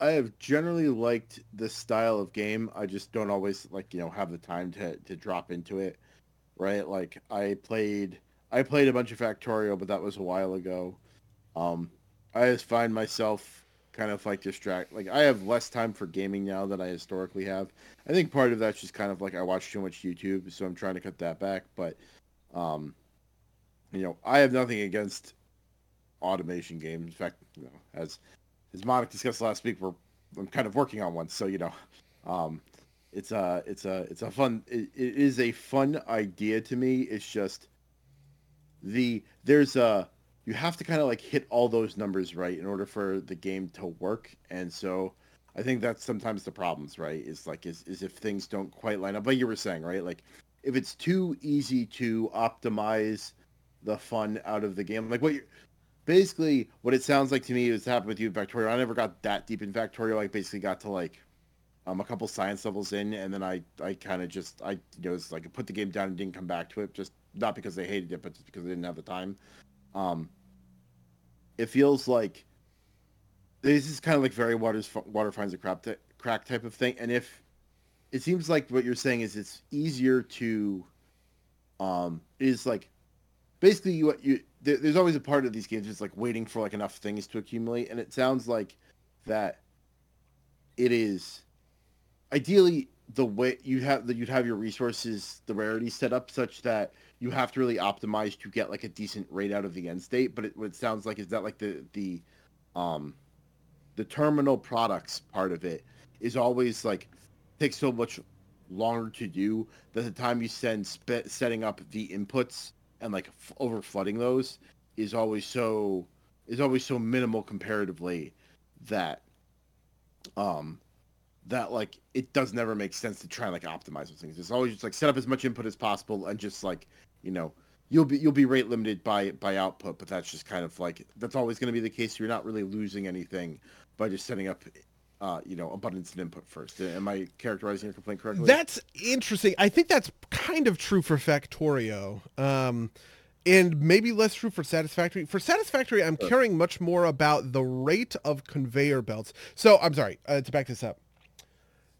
I have generally liked this style of game. I just don't always like you know have the time to to drop into it right? Like I played I played a bunch of Factorio, but that was a while ago. Um, I just find myself kind of like distract. Like I have less time for gaming now than I historically have. I think part of that's just kind of like I watch too much YouTube, so I'm trying to cut that back. But, um, you know, I have nothing against automation games. In fact, you know, as as Monica discussed last week, we're I'm kind of working on one. So you know, um, it's a it's a it's a fun it, it is a fun idea to me. It's just the there's a you have to kind of like hit all those numbers right in order for the game to work. And so i think that's sometimes the problems right? Is like is, is if things don't quite line up like you were saying right? Like if it's too easy to optimize the fun out of the game like what you basically what it sounds like to me is happened with you in factorio. I never got that deep in factorio. I basically got to like um, a couple science levels in, and then I, I kind of just, I, you know, it's like I put the game down and didn't come back to it just not because they hated it, but just because they didn't have the time. Um, it feels like this is kind of like very water water finds a crap t- crack type of thing. And if it seems like what you're saying is it's easier to, um, is like basically you you there, there's always a part of these games that's like waiting for like enough things to accumulate, and it sounds like that it is ideally the way you have that you'd have your resources the rarity set up such that you have to really optimize to get like a decent rate out of the end state. But it, what it sounds like is that like the the um the terminal products part of it is always like takes so much longer to do that the time you spend spe- setting up the inputs and like f- over flooding those is always so is always so minimal comparatively that um that like it does never make sense to try and like optimize those things. It's always just like set up as much input as possible and just like you know you'll be you'll be rate limited by by output, but that's just kind of like that's always going to be the case. You're not really losing anything by just setting up. Uh, you know, abundance and input first. Am I characterizing your complaint correctly? That's interesting. I think that's kind of true for Factorio. Um, and maybe less true for satisfactory for satisfactory i'm caring much more about the rate of conveyor belts so i'm sorry uh, to back this up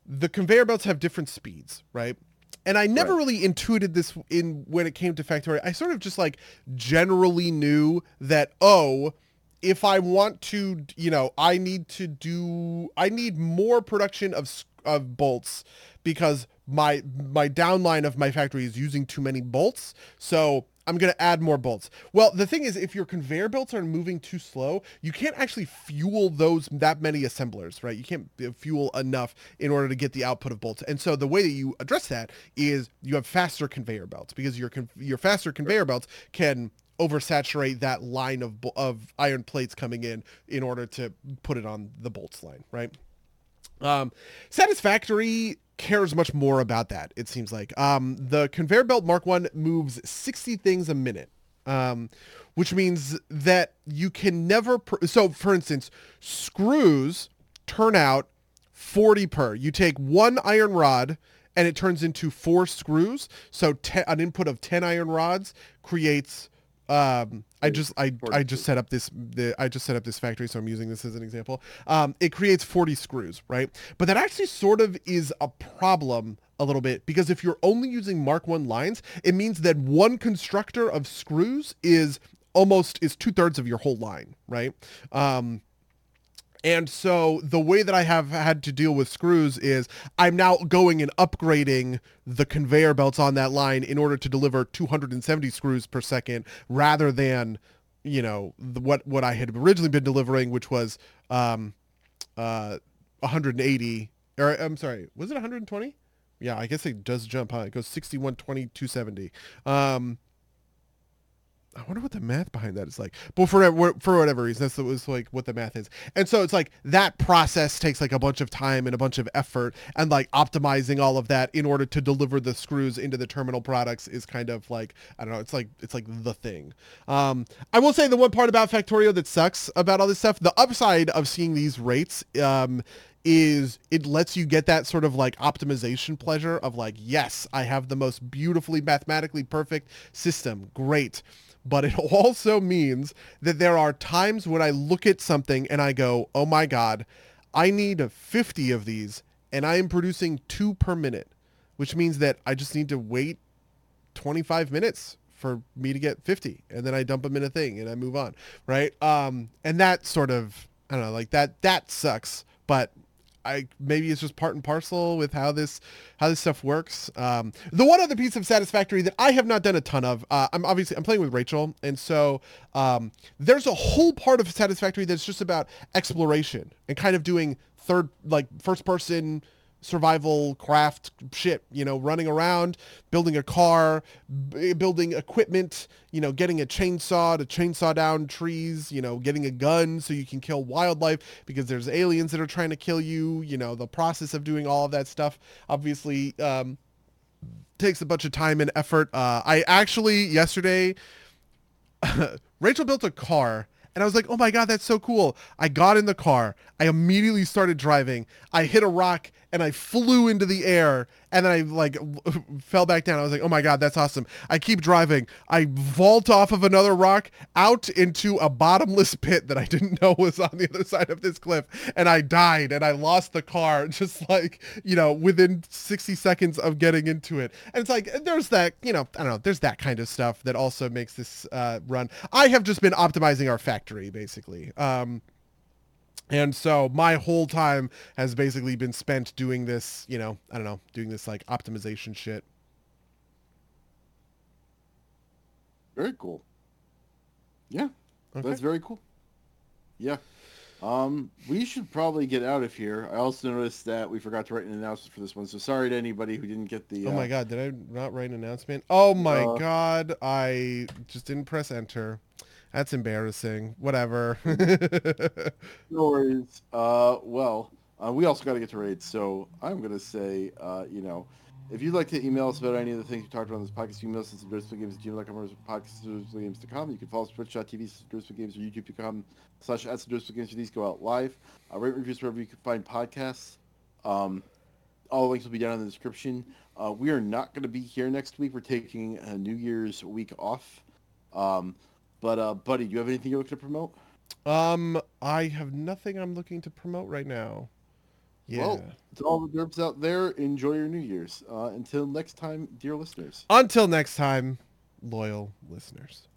the conveyor belts have different speeds, right? And I never right. really intuited this in when it came to Factorio. I sort of just like generally knew that oh, if I want to, you know, I need to do I need more production of of bolts because my my downline of my factory is using too many bolts. So I'm going to add more bolts. Well, the thing is, if your conveyor belts are moving too slow, you can't actually fuel those that many assemblers, right? You can't uh, fuel enough in order to get the output of bolts. And so the way that you address that is you have faster conveyor belts because your your faster conveyor belts can oversaturate that line of of iron plates coming in in order to put it on the bolts line, right? Um, satisfactory cares much more about that. It seems like um, the conveyor belt Mark One moves sixty things a minute, um, which means that you can never. So, for instance, screws turn out forty per. You take one iron rod and it turns into four screws. So, te- an input of ten iron rods creates um, I just I, I just set up this the I just set up this factory, so I'm using this as an example. Um, it creates 40 screws, right? But that actually sort of is a problem a little bit because if you're only using Mark One lines, it means that one constructor of screws is almost is two thirds of your whole line, right? Um, and so the way that I have had to deal with screws is I'm now going and upgrading the conveyor belts on that line in order to deliver 270 screws per second rather than, you know, the, what what I had originally been delivering, which was um, uh, 180. Or I'm sorry, was it 120? Yeah, I guess it does jump high. It goes 61, 20, 270. Um, I wonder what the math behind that is like. But for for whatever reason, that's was like what the math is. And so it's like that process takes like a bunch of time and a bunch of effort, and like optimizing all of that in order to deliver the screws into the terminal products is kind of like I don't know. It's like it's like the thing. Um, I will say the one part about Factorio that sucks about all this stuff, the upside of seeing these rates. Um, is it lets you get that sort of like optimization pleasure of like yes i have the most beautifully mathematically perfect system great but it (laughs) also means that there are times when I look at something and I go, oh my God, I need 50 of these and I am producing two per minute, which means that I just need to wait 25 minutes for me to get 50 and then I dump them in a thing and I move on. Right. Um, and that sort of, I don't know, like that, that sucks, but I maybe it's just part and parcel with how this how this stuff works. Um, the one other piece of Satisfactory that I have not done a ton of, uh, I'm obviously I'm playing with Rachel, and so um, there's a whole part of Satisfactory that's just about exploration and kind of doing third like first person survival craft shit, you know, running around, building a car, b- building equipment, you know, getting a chainsaw to chainsaw down trees, you know, getting a gun so you can kill wildlife because there's aliens that are trying to kill you, you know, the process of doing all of that stuff obviously um, takes a bunch of time and effort. Uh, I actually yesterday (laughs) Rachel built a car and I was like, oh my God, that's so cool. I got in the car. I immediately started driving. I hit a rock and I flew into the air and then I like (laughs) fell back down. I was like, oh my God, that's awesome. I keep driving. I vault off of another rock out into a bottomless pit that I didn't (laughs) know was on the other side of this cliff. And I died and I lost the car (laughs) just like, you know, within 60 seconds of getting into it. And it's like, there's that, you know, I don't know, there's that kind of stuff that also makes this uh, run. I have just been optimizing our factory basically. Um, and so my whole time has basically been spent doing this, you know, I don't know, doing this like optimization shit. Very cool. Yeah, okay. that's very cool. Yeah. Um, we should probably get out of here. I also noticed that we forgot to write an announcement for this one, so sorry to anybody who didn't get the. Oh my uh, god, did I not write an announcement? Oh my uh, god, I just didn't press enter. That's embarrassing. Whatever. (laughs) no worries. Uh, well, uh, we also got to get to raids, so I'm going to say, uh, you know, if you'd like to email us about any of the things we talked about on this podcast, you can email us at games at gmail.com or podcast.games.com. You can follow us on twitch.tv, games or youtube.com slash at games. These go out live. Uh, rate reviews wherever you can find podcasts. Um, all the links will be down in the description. Uh, we are not going to be here next week. We're taking a New Year's week off. Um, but uh, buddy, do you have anything you're looking to promote? Um, I have nothing I'm looking to promote right now. Yeah. Well, to all the derps out there, enjoy your New Year's. Uh, until next time, dear listeners. Until next time, loyal listeners.